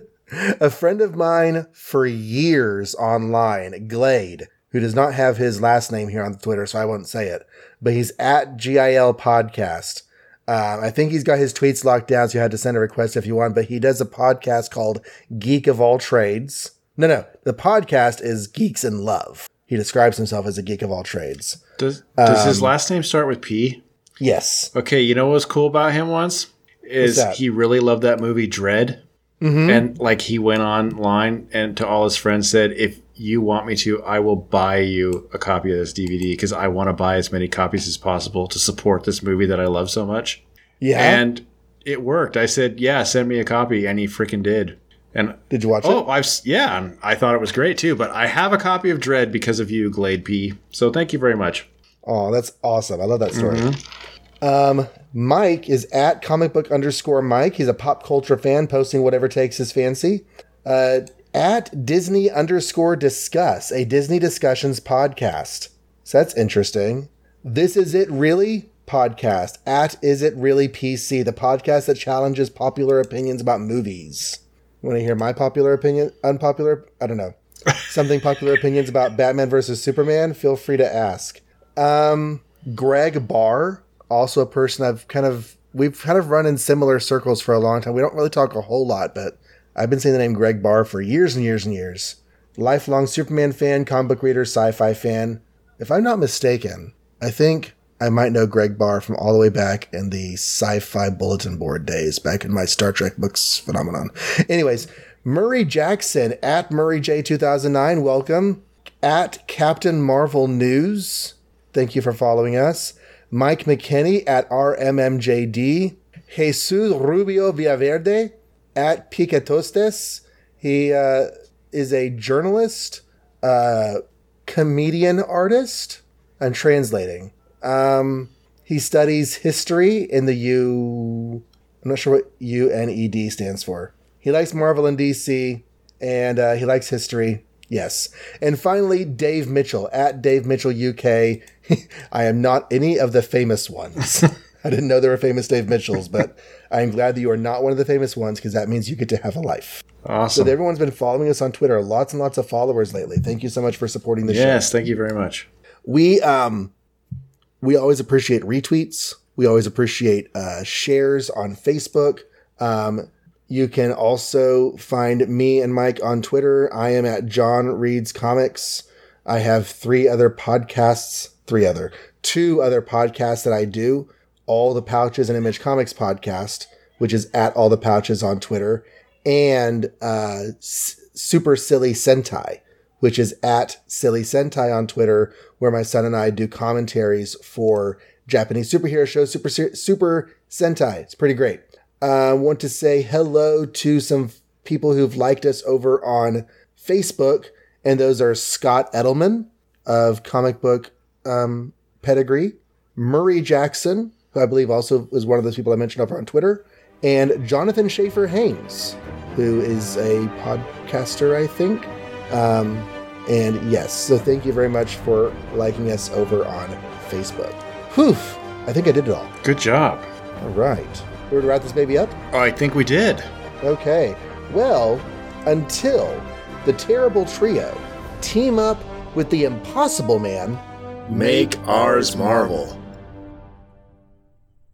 a friend of mine for years online, Glade, who does not have his last name here on Twitter, so I won't say it, but he's at GIL Podcast. Um, I think he's got his tweets locked down, so you had to send a request if you want, but he does a podcast called Geek of All Trades. No, no, the podcast is Geeks in Love. He describes himself as a geek of all trades. Does does his Um, last name start with P? Yes. Okay, you know what was cool about him once? Is he really loved that movie Dread? Mm-hmm. And like he went online and to all his friends said, if you want me to, I will buy you a copy of this DVD because I want to buy as many copies as possible to support this movie that I love so much. Yeah. And it worked. I said, yeah, send me a copy. And he freaking did. And Did you watch oh, it? I've, yeah, I thought it was great too. But I have a copy of Dread because of you, Glade P. So thank you very much. Oh, that's awesome. I love that story. Um, Mike is at comic book underscore Mike. He's a pop culture fan posting whatever takes his fancy. Uh, at Disney underscore discuss, a Disney discussions podcast. So that's interesting. This is it really podcast at is it really PC, the podcast that challenges popular opinions about movies. Want to hear my popular opinion? Unpopular? I don't know. Something popular opinions about Batman versus Superman? Feel free to ask. Um, Greg Barr, also a person I've kind of we've kind of run in similar circles for a long time. We don't really talk a whole lot, but I've been saying the name Greg Barr for years and years and years. Lifelong Superman fan, comic book reader, sci-fi fan. If I'm not mistaken, I think I might know Greg Barr from all the way back in the sci-fi bulletin board days, back in my Star Trek books phenomenon. Anyways, Murray Jackson at Murray J2009, welcome. At Captain Marvel News, thank you for following us. Mike McKinney at RMMJD. Jesus Rubio Villaverde at Picatostes. He uh, is a journalist, uh, comedian artist. I'm translating. Um, he studies history in the U. I'm not sure what UNED stands for. He likes Marvel and DC, and uh, he likes history. Yes. And finally, Dave Mitchell at Dave Mitchell UK. I am not any of the famous ones. I didn't know there were famous Dave Mitchells, but I'm glad that you are not one of the famous ones because that means you get to have a life. Awesome. So everyone's been following us on Twitter. Lots and lots of followers lately. Thank you so much for supporting the show yes, thank you very much. we um we always appreciate retweets. We always appreciate uh, shares on facebook. Um, you can also find me and mike on twitter. I am at john reads comics. I have three other podcasts three other two other podcasts that i do. All the pouches and image comics podcast which is at all the pouches on twitter and uh, S- super silly sentai which is at Silly Sentai on Twitter, where my son and I do commentaries for Japanese superhero shows, Super Super Sentai. It's pretty great. I uh, want to say hello to some people who've liked us over on Facebook, and those are Scott Edelman of Comic Book um, Pedigree, Murray Jackson, who I believe also was one of those people I mentioned over on Twitter, and Jonathan Schaefer Haynes, who is a podcaster, I think. Um, And yes, so thank you very much for liking us over on Facebook. Whew, I think I did it all. Good job. All right. We're going to wrap this baby up? I think we did. Okay. Well, until the terrible trio team up with the impossible man, Make ours Marvel.